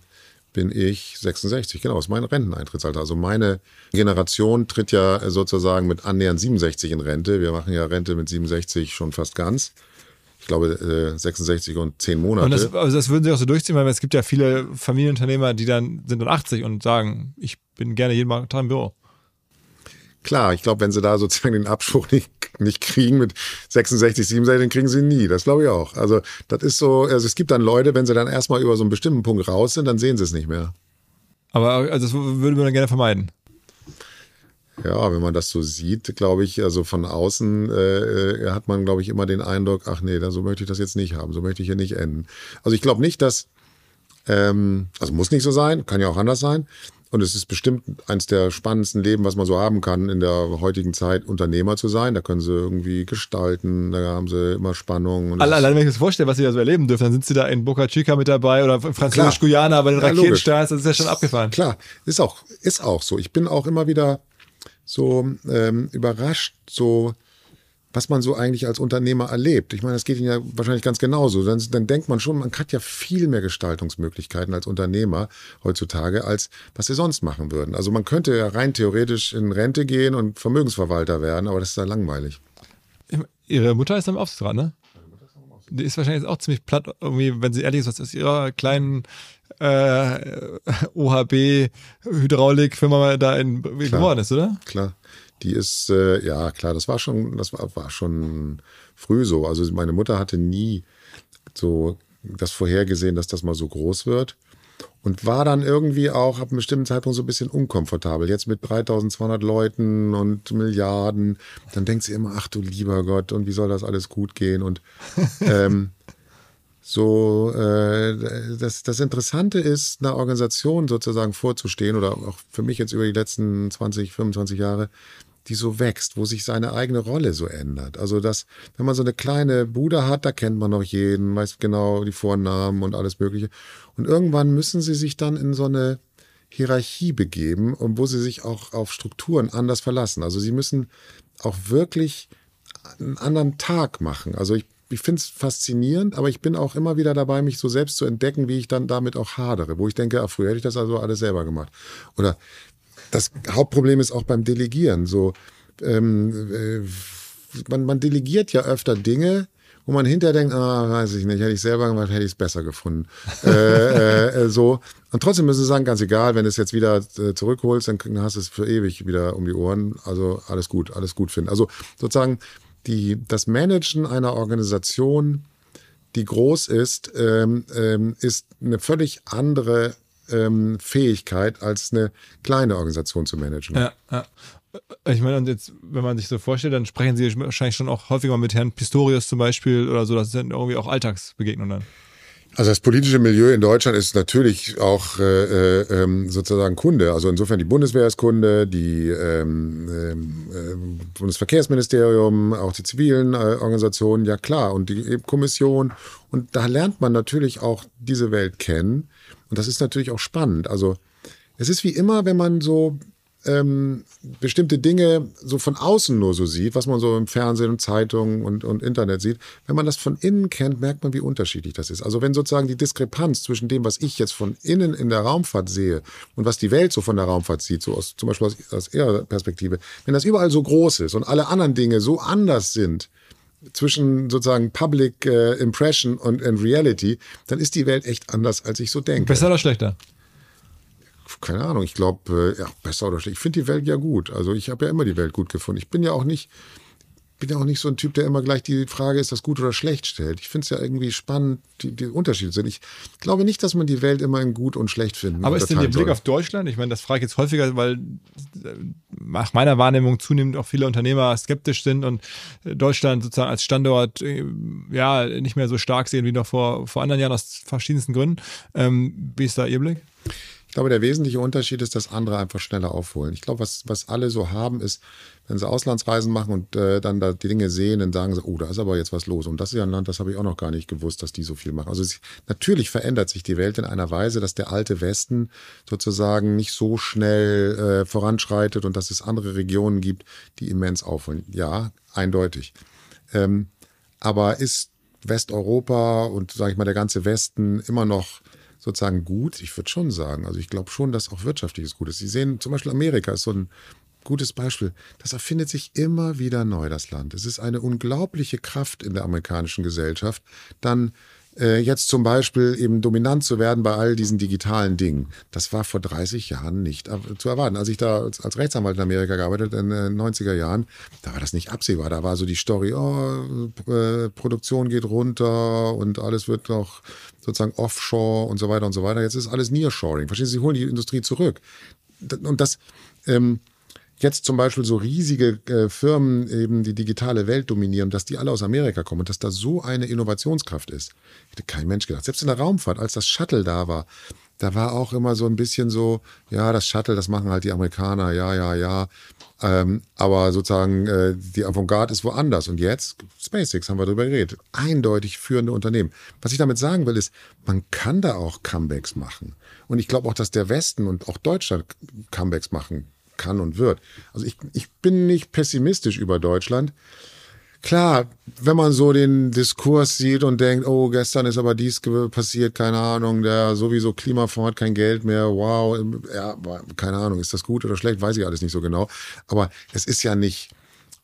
bin ich 66, genau, ist mein Renteneintrittsalter. Also meine Generation tritt ja sozusagen mit annähernd 67 in Rente. Wir machen ja Rente mit 67 schon fast ganz. Ich glaube, 66 äh, und 10 Monate. Und das, also das würden Sie auch so durchziehen, weil es gibt ja viele Familienunternehmer, die dann sind dann 80 und sagen, ich bin gerne jeden Tag im Büro. Klar, ich glaube, wenn sie da sozusagen den Abspruch nicht, nicht kriegen mit 66, 67, dann kriegen sie ihn nie. Das glaube ich auch. Also das ist so, also es gibt dann Leute, wenn sie dann erstmal über so einen bestimmten Punkt raus sind, dann sehen sie es nicht mehr. Aber also das würde man dann gerne vermeiden. Ja, wenn man das so sieht, glaube ich, also von außen äh, hat man, glaube ich, immer den Eindruck, ach nee, so möchte ich das jetzt nicht haben, so möchte ich hier nicht enden. Also ich glaube nicht, dass, ähm, also muss nicht so sein, kann ja auch anders sein, Und es ist bestimmt eines der spannendsten Leben, was man so haben kann, in der heutigen Zeit Unternehmer zu sein. Da können sie irgendwie gestalten, da haben sie immer Spannung. Alle, allein wenn ich mir das vorstelle, was sie da so erleben dürfen, dann sind sie da in Boca Chica mit dabei oder Französisch-Guyana bei den ja, Raketenstarts, das ist ja schon abgefahren. Klar, ist auch, ist auch so. Ich bin auch immer wieder so ähm, überrascht, so was man so eigentlich als Unternehmer erlebt. Ich meine, das geht Ihnen ja wahrscheinlich ganz genauso. Dann, dann denkt man schon, man hat ja viel mehr Gestaltungsmöglichkeiten als Unternehmer heutzutage, als was Sie sonst machen würden. Also man könnte ja rein theoretisch in Rente gehen und Vermögensverwalter werden, aber das ist ja langweilig. Ihre Mutter ist am Aufsichtsrat, ne? Die ist wahrscheinlich auch ziemlich platt, irgendwie, wenn sie ehrlich ist, was ist ihrer kleinen äh, OHB-Hydraulikfirma da in geworden ist, oder? Klar. Die ist, äh, ja klar, das war schon, das war, war schon früh so. Also meine Mutter hatte nie so das vorhergesehen, dass das mal so groß wird. Und war dann irgendwie auch ab einem bestimmten Zeitpunkt so ein bisschen unkomfortabel. Jetzt mit 3200 Leuten und Milliarden, dann denkt sie immer, ach du lieber Gott, und wie soll das alles gut gehen? Und ähm, so, äh, das, das Interessante ist, einer Organisation sozusagen vorzustehen oder auch für mich jetzt über die letzten 20, 25 Jahre, die so wächst, wo sich seine eigene Rolle so ändert. Also das, wenn man so eine kleine Bude hat, da kennt man noch jeden, weiß genau die Vornamen und alles Mögliche. Und irgendwann müssen sie sich dann in so eine Hierarchie begeben und wo sie sich auch auf Strukturen anders verlassen. Also sie müssen auch wirklich einen anderen Tag machen. Also ich, ich finde es faszinierend, aber ich bin auch immer wieder dabei, mich so selbst zu entdecken, wie ich dann damit auch hadere, wo ich denke, ach, früher hätte ich das also alles selber gemacht. Oder das Hauptproblem ist auch beim Delegieren. So, ähm, äh, man, man delegiert ja öfter Dinge, wo man hinterher denkt, ah, weiß ich nicht, hätte ich selber gemacht, hätte ich es besser gefunden. äh, äh, äh, so. Und trotzdem müssen sie sagen, ganz egal, wenn du es jetzt wieder äh, zurückholst, dann hast du es für ewig wieder um die Ohren. Also alles gut, alles gut finden. Also sozusagen die, das Managen einer Organisation, die groß ist, ähm, ähm, ist eine völlig andere ähm, Fähigkeit, als eine kleine Organisation zu managen. Ja, ja. Ich meine, und jetzt, wenn man sich so vorstellt, dann sprechen Sie wahrscheinlich schon auch häufiger mit Herrn Pistorius zum Beispiel oder so. Das sind irgendwie auch Alltagsbegegnungen dann. Also das politische Milieu in Deutschland ist natürlich auch äh, äh, ähm, sozusagen Kunde. Also insofern die Bundeswehr ist Kunde, die ähm, äh, Bundesverkehrsministerium, auch die zivilen äh, Organisationen, ja klar, und die Kommission. Und da lernt man natürlich auch diese Welt kennen. Und das ist natürlich auch spannend. Also es ist wie immer, wenn man so ähm, bestimmte Dinge so von außen nur so sieht, was man so im Fernsehen und Zeitungen und, und Internet sieht. Wenn man das von innen kennt, merkt man, wie unterschiedlich das ist. Also wenn sozusagen die Diskrepanz zwischen dem, was ich jetzt von innen in der Raumfahrt sehe und was die Welt so von der Raumfahrt sieht, so aus, zum Beispiel aus, aus ihrer Perspektive, wenn das überall so groß ist und alle anderen Dinge so anders sind, zwischen sozusagen Public äh, Impression und, and Reality, dann ist die Welt echt anders, als ich so denke. Besser oder schlechter? Keine Ahnung, ich glaube, äh, ja, besser oder schlechter. Ich finde die Welt ja gut. Also ich habe ja immer die Welt gut gefunden. Ich bin ja auch nicht, bin ja auch nicht so ein Typ, der immer gleich die Frage, ist das gut oder schlecht stellt. Ich finde es ja irgendwie spannend, die, die Unterschiede sind. Ich glaube nicht, dass man die Welt immer in gut und schlecht finden Aber ist denn der Blick auf Deutschland? Ich meine, das frage ich jetzt häufiger, weil nach meiner Wahrnehmung zunehmend auch viele Unternehmer skeptisch sind und Deutschland sozusagen als Standort äh, ja nicht mehr so stark sehen wie noch vor, vor anderen Jahren aus verschiedensten Gründen. Ähm, wie ist da Ihr Blick? Ich glaube, der wesentliche Unterschied ist, dass andere einfach schneller aufholen. Ich glaube, was, was alle so haben, ist, wenn sie Auslandsreisen machen und äh, dann da die Dinge sehen, dann sagen sie, oh, da ist aber jetzt was los. Und das ist ja ein Land, das habe ich auch noch gar nicht gewusst, dass die so viel machen. Also es, natürlich verändert sich die Welt in einer Weise, dass der alte Westen sozusagen nicht so schnell äh, voranschreitet und dass es andere Regionen gibt, die immens aufholen. Ja, eindeutig. Ähm, aber ist Westeuropa und, sage ich mal, der ganze Westen immer noch sozusagen gut? Ich würde schon sagen. Also ich glaube schon, dass auch wirtschaftliches gut ist. Sie sehen zum Beispiel Amerika ist so ein gutes Beispiel. Das erfindet sich immer wieder neu, das Land. Es ist eine unglaubliche Kraft in der amerikanischen Gesellschaft, dann äh, jetzt zum Beispiel eben dominant zu werden bei all diesen digitalen Dingen. Das war vor 30 Jahren nicht zu erwarten. Als ich da als Rechtsanwalt in Amerika gearbeitet in den 90er Jahren, da war das nicht absehbar. Da war so die Story, oh, äh, Produktion geht runter und alles wird noch sozusagen offshore und so weiter und so weiter. Jetzt ist alles Nearshoring. Verstehen Sie, Sie holen die Industrie zurück. Und das, ähm, jetzt zum Beispiel so riesige äh, Firmen eben die digitale Welt dominieren, dass die alle aus Amerika kommen und dass da so eine Innovationskraft ist. Hätte kein Mensch gedacht. Selbst in der Raumfahrt, als das Shuttle da war, da war auch immer so ein bisschen so, ja, das Shuttle, das machen halt die Amerikaner, ja, ja, ja. Ähm, aber sozusagen äh, die Avantgarde ist woanders. Und jetzt, SpaceX haben wir darüber geredet, eindeutig führende Unternehmen. Was ich damit sagen will, ist, man kann da auch Comebacks machen. Und ich glaube auch, dass der Westen und auch Deutschland Comebacks machen kann und wird. Also ich, ich bin nicht pessimistisch über Deutschland. Klar, wenn man so den Diskurs sieht und denkt, oh, gestern ist aber dies passiert, keine Ahnung, der sowieso Klimafonds hat kein Geld mehr, wow, ja, keine Ahnung, ist das gut oder schlecht, weiß ich alles nicht so genau. Aber es ist ja nicht,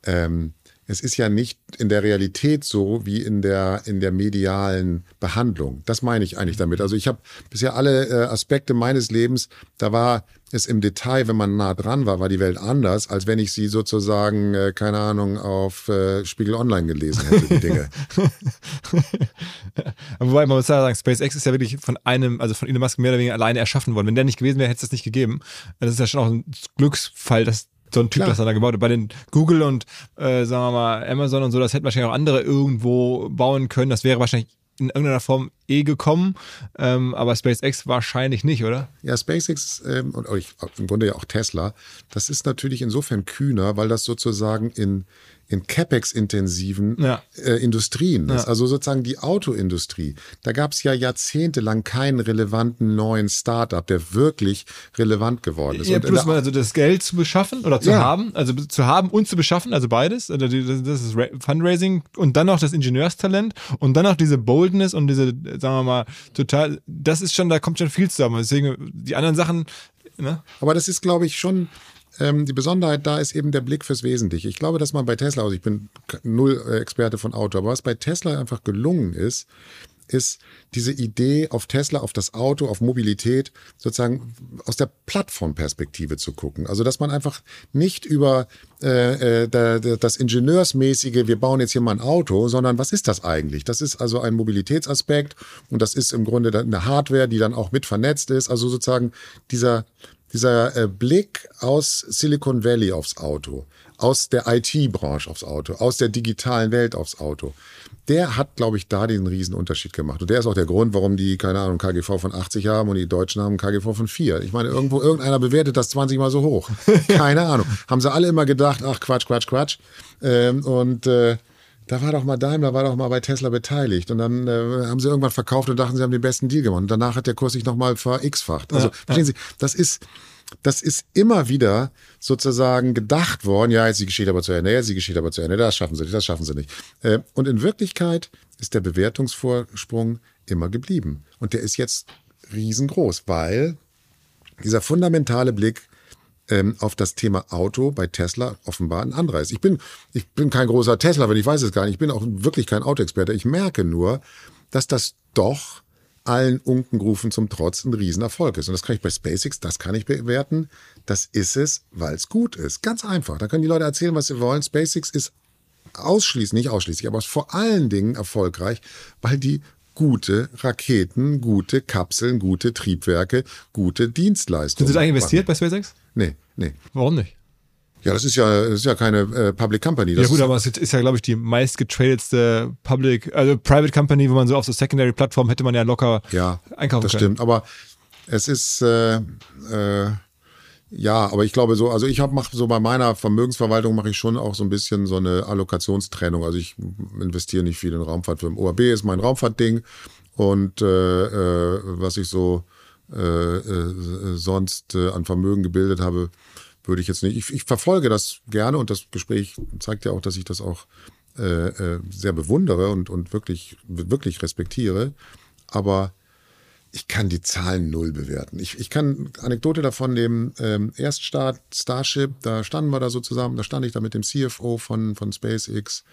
ähm, es ist ja nicht in der Realität so wie in der, in der medialen Behandlung. Das meine ich eigentlich damit. Also ich habe bisher alle äh, Aspekte meines Lebens, da war es im Detail, wenn man nah dran war, war die Welt anders, als wenn ich sie sozusagen, äh, keine Ahnung, auf äh, Spiegel Online gelesen hätte, die Dinge. Wobei man muss ja sagen, SpaceX ist ja wirklich von einem, also von Elon Musk mehr oder weniger alleine erschaffen worden. Wenn der nicht gewesen wäre, hätte es das nicht gegeben. Das ist ja schon auch ein Glücksfall, dass so ein Typ, Klar. das er da gebaut hat. Bei den Google und äh, sagen wir mal Amazon und so, das hätten wahrscheinlich auch andere irgendwo bauen können. Das wäre wahrscheinlich in irgendeiner Form eh gekommen, ähm, aber SpaceX wahrscheinlich nicht, oder? Ja, SpaceX ähm, und ich, im Grunde ja auch Tesla, das ist natürlich insofern kühner, weil das sozusagen in in CapEx-intensiven ja. äh, Industrien ja. Also sozusagen die Autoindustrie. Da gab es ja jahrzehntelang keinen relevanten neuen Startup, der wirklich relevant geworden ist. Ja, plus mal also das Geld zu beschaffen oder zu ja. haben, also zu haben und zu beschaffen, also beides. Also das ist Fundraising und dann noch das Ingenieurstalent und dann noch diese Boldness und diese, sagen wir mal, total, das ist schon, da kommt schon viel zusammen. Deswegen die anderen Sachen, Ne? Aber das ist, glaube ich, schon ähm, die Besonderheit da ist eben der Blick fürs Wesentliche. Ich glaube, dass man bei Tesla, also ich bin null äh, Experte von Auto, aber was bei Tesla einfach gelungen ist, ist diese Idee auf Tesla, auf das Auto, auf Mobilität sozusagen aus der Plattformperspektive zu gucken. Also dass man einfach nicht über äh, äh, das Ingenieursmäßige, wir bauen jetzt hier mal ein Auto, sondern was ist das eigentlich? Das ist also ein Mobilitätsaspekt und das ist im Grunde eine Hardware, die dann auch mit vernetzt ist. Also sozusagen dieser dieser äh, Blick aus Silicon Valley aufs Auto, aus der IT-Branche aufs Auto, aus der digitalen Welt aufs Auto, der hat, glaube ich, da den riesen Unterschied gemacht. Und der ist auch der Grund, warum die, keine Ahnung, KGV von 80 haben und die Deutschen haben KGV von 4. Ich meine, irgendwo, irgendeiner bewertet das 20 mal so hoch. Keine Ahnung. Haben sie alle immer gedacht, ach Quatsch, Quatsch, Quatsch. Ähm, und äh, da war doch mal Daimler, war doch mal bei Tesla beteiligt. Und dann äh, haben sie irgendwann verkauft und dachten, sie haben den besten Deal gemacht. Und danach hat der Kurs sich nochmal ver-x-facht. Also, ja, verstehen ja. Sie, das ist, das ist immer wieder sozusagen gedacht worden, ja, jetzt die Geschichte aber zu Ende, jetzt die Geschichte aber zu Ende, das schaffen sie nicht, das schaffen sie nicht. Äh, und in Wirklichkeit ist der Bewertungsvorsprung immer geblieben. Und der ist jetzt riesengroß, weil dieser fundamentale Blick ähm, auf das Thema Auto bei Tesla offenbar ein anderer ist. Ich bin, ich bin kein großer Tesla, wenn ich weiß es gar nicht. Ich bin auch wirklich kein Autoexperte. Ich merke nur, dass das doch allen Unkengrufen zum Trotz ein Riesenerfolg ist. Und das kann ich bei SpaceX, das kann ich bewerten. Das ist es, weil es gut ist. Ganz einfach. Da können die Leute erzählen, was sie wollen. SpaceX ist ausschließlich, nicht ausschließlich, aber vor allen Dingen erfolgreich, weil die gute Raketen, gute Kapseln, gute Triebwerke, gute Dienstleistungen. Sind Sie da investiert bei SpaceX? Nee, nee. Warum nicht? Ja, das ist ja, das ist ja keine äh, Public Company. Das ja gut, aber es ist ja, glaube ich, die meist getradetste Public, also Private Company, wo man so auf so Secondary-Plattformen hätte man ja locker ja, einkaufen das können. Das stimmt, aber es ist, äh, äh, ja, aber ich glaube so, also ich habe mache so bei meiner Vermögensverwaltung mache ich schon auch so ein bisschen so eine Allokationstrennung. Also ich investiere nicht viel in Raumfahrtfirmen. OAB ist mein Raumfahrtding und äh, äh, was ich so äh, äh, sonst äh, an Vermögen gebildet habe, würde ich jetzt nicht. Ich, ich, verfolge das gerne und das Gespräch zeigt ja auch, dass ich das auch äh, äh, sehr bewundere und, und wirklich, wirklich respektiere. Aber ich kann die Zahlen null bewerten. Ich, ich kann Anekdote davon nehmen. Ähm, Erststart Starship, da standen wir da so zusammen, da stand ich da mit dem CFO von, von SpaceX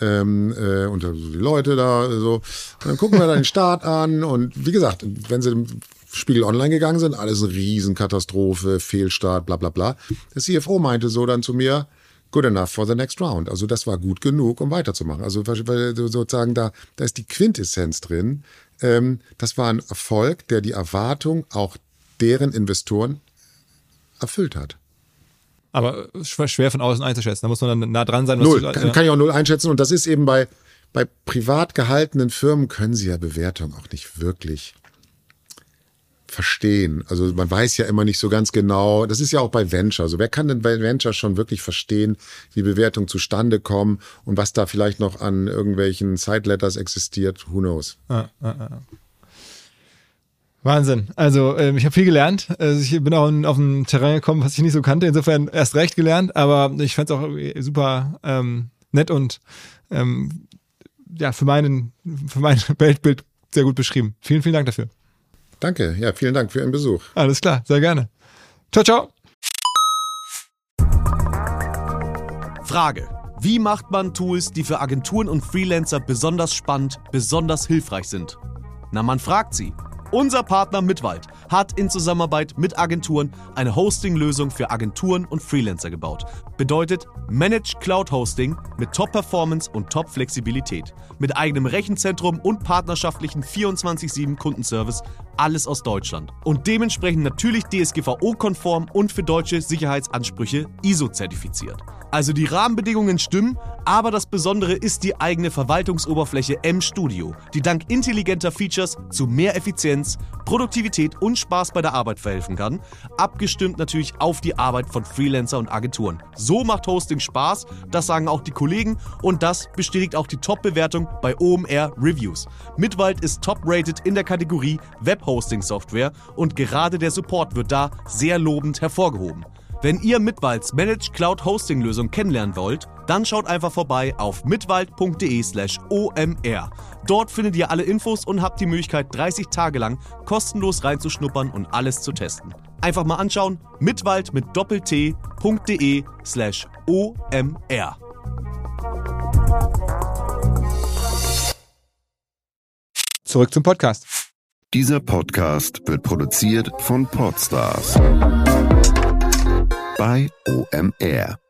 ähm, äh, und die Leute da so. Und dann gucken wir da den Start an und wie gesagt, wenn sie Spiegel Online gegangen sind, alles eine Riesenkatastrophe, Fehlstart, bla bla bla. Der CFO meinte so dann zu mir, good enough for the next round. Also das war gut genug, um weiterzumachen. Also weil sozusagen da, da ist die Quintessenz drin. Ähm, das war ein Erfolg, der die Erwartung auch deren Investoren erfüllt hat. Aber schwer von außen einzuschätzen. Da muss man dann nah dran sein. null. Du, kann, kann ich auch null einschätzen. Und das ist eben bei, bei privat gehaltenen Firmen können sie ja Bewertung auch nicht wirklich verstehen. Also man weiß ja immer nicht so ganz genau. Das ist ja auch bei Venture. Also wer kann denn bei Venture schon wirklich verstehen, wie Bewertungen zustande kommen und was da vielleicht noch an irgendwelchen Side-Letters existiert? Who knows? Ah, ah, ah. Wahnsinn. Also ähm, ich habe viel gelernt. Also ich bin auch auf ein Terrain gekommen, was ich nicht so kannte. Insofern erst recht gelernt, aber ich fand es auch super ähm, nett und ähm, ja, für, meinen, für mein Weltbild sehr gut beschrieben. Vielen, vielen Dank dafür. Danke, ja, vielen Dank für Ihren Besuch. Alles klar, sehr gerne. Ciao, ciao. Frage. Wie macht man Tools, die für Agenturen und Freelancer besonders spannend, besonders hilfreich sind? Na, man fragt sie. Unser Partner Mitwald hat in Zusammenarbeit mit Agenturen eine Hosting-Lösung für Agenturen und Freelancer gebaut. Bedeutet Managed Cloud Hosting mit Top-Performance und Top-Flexibilität. Mit eigenem Rechenzentrum und partnerschaftlichen 24-7 Kundenservice. Alles aus Deutschland. Und dementsprechend natürlich DSGVO-konform und für deutsche Sicherheitsansprüche ISO-zertifiziert. Also die Rahmenbedingungen stimmen, aber das Besondere ist die eigene Verwaltungsoberfläche M-Studio, die dank intelligenter Features zu mehr Effizienz, Produktivität und Spaß bei der Arbeit verhelfen kann, abgestimmt natürlich auf die Arbeit von Freelancer und Agenturen. So macht Hosting Spaß, das sagen auch die Kollegen und das bestätigt auch die Top-Bewertung bei OMR Reviews. Mitwald ist top-rated in der Kategorie Web-Hosting-Software und gerade der Support wird da sehr lobend hervorgehoben. Wenn ihr Mitwalds Managed Cloud Hosting Lösung kennenlernen wollt, dann schaut einfach vorbei auf mitwald.de/slash omr. Dort findet ihr alle Infos und habt die Möglichkeit, 30 Tage lang kostenlos reinzuschnuppern und alles zu testen. Einfach mal anschauen, mitwald mit doppelt-t.de slash omr. Zurück zum Podcast. Dieser Podcast wird produziert von Podstars bei OMR.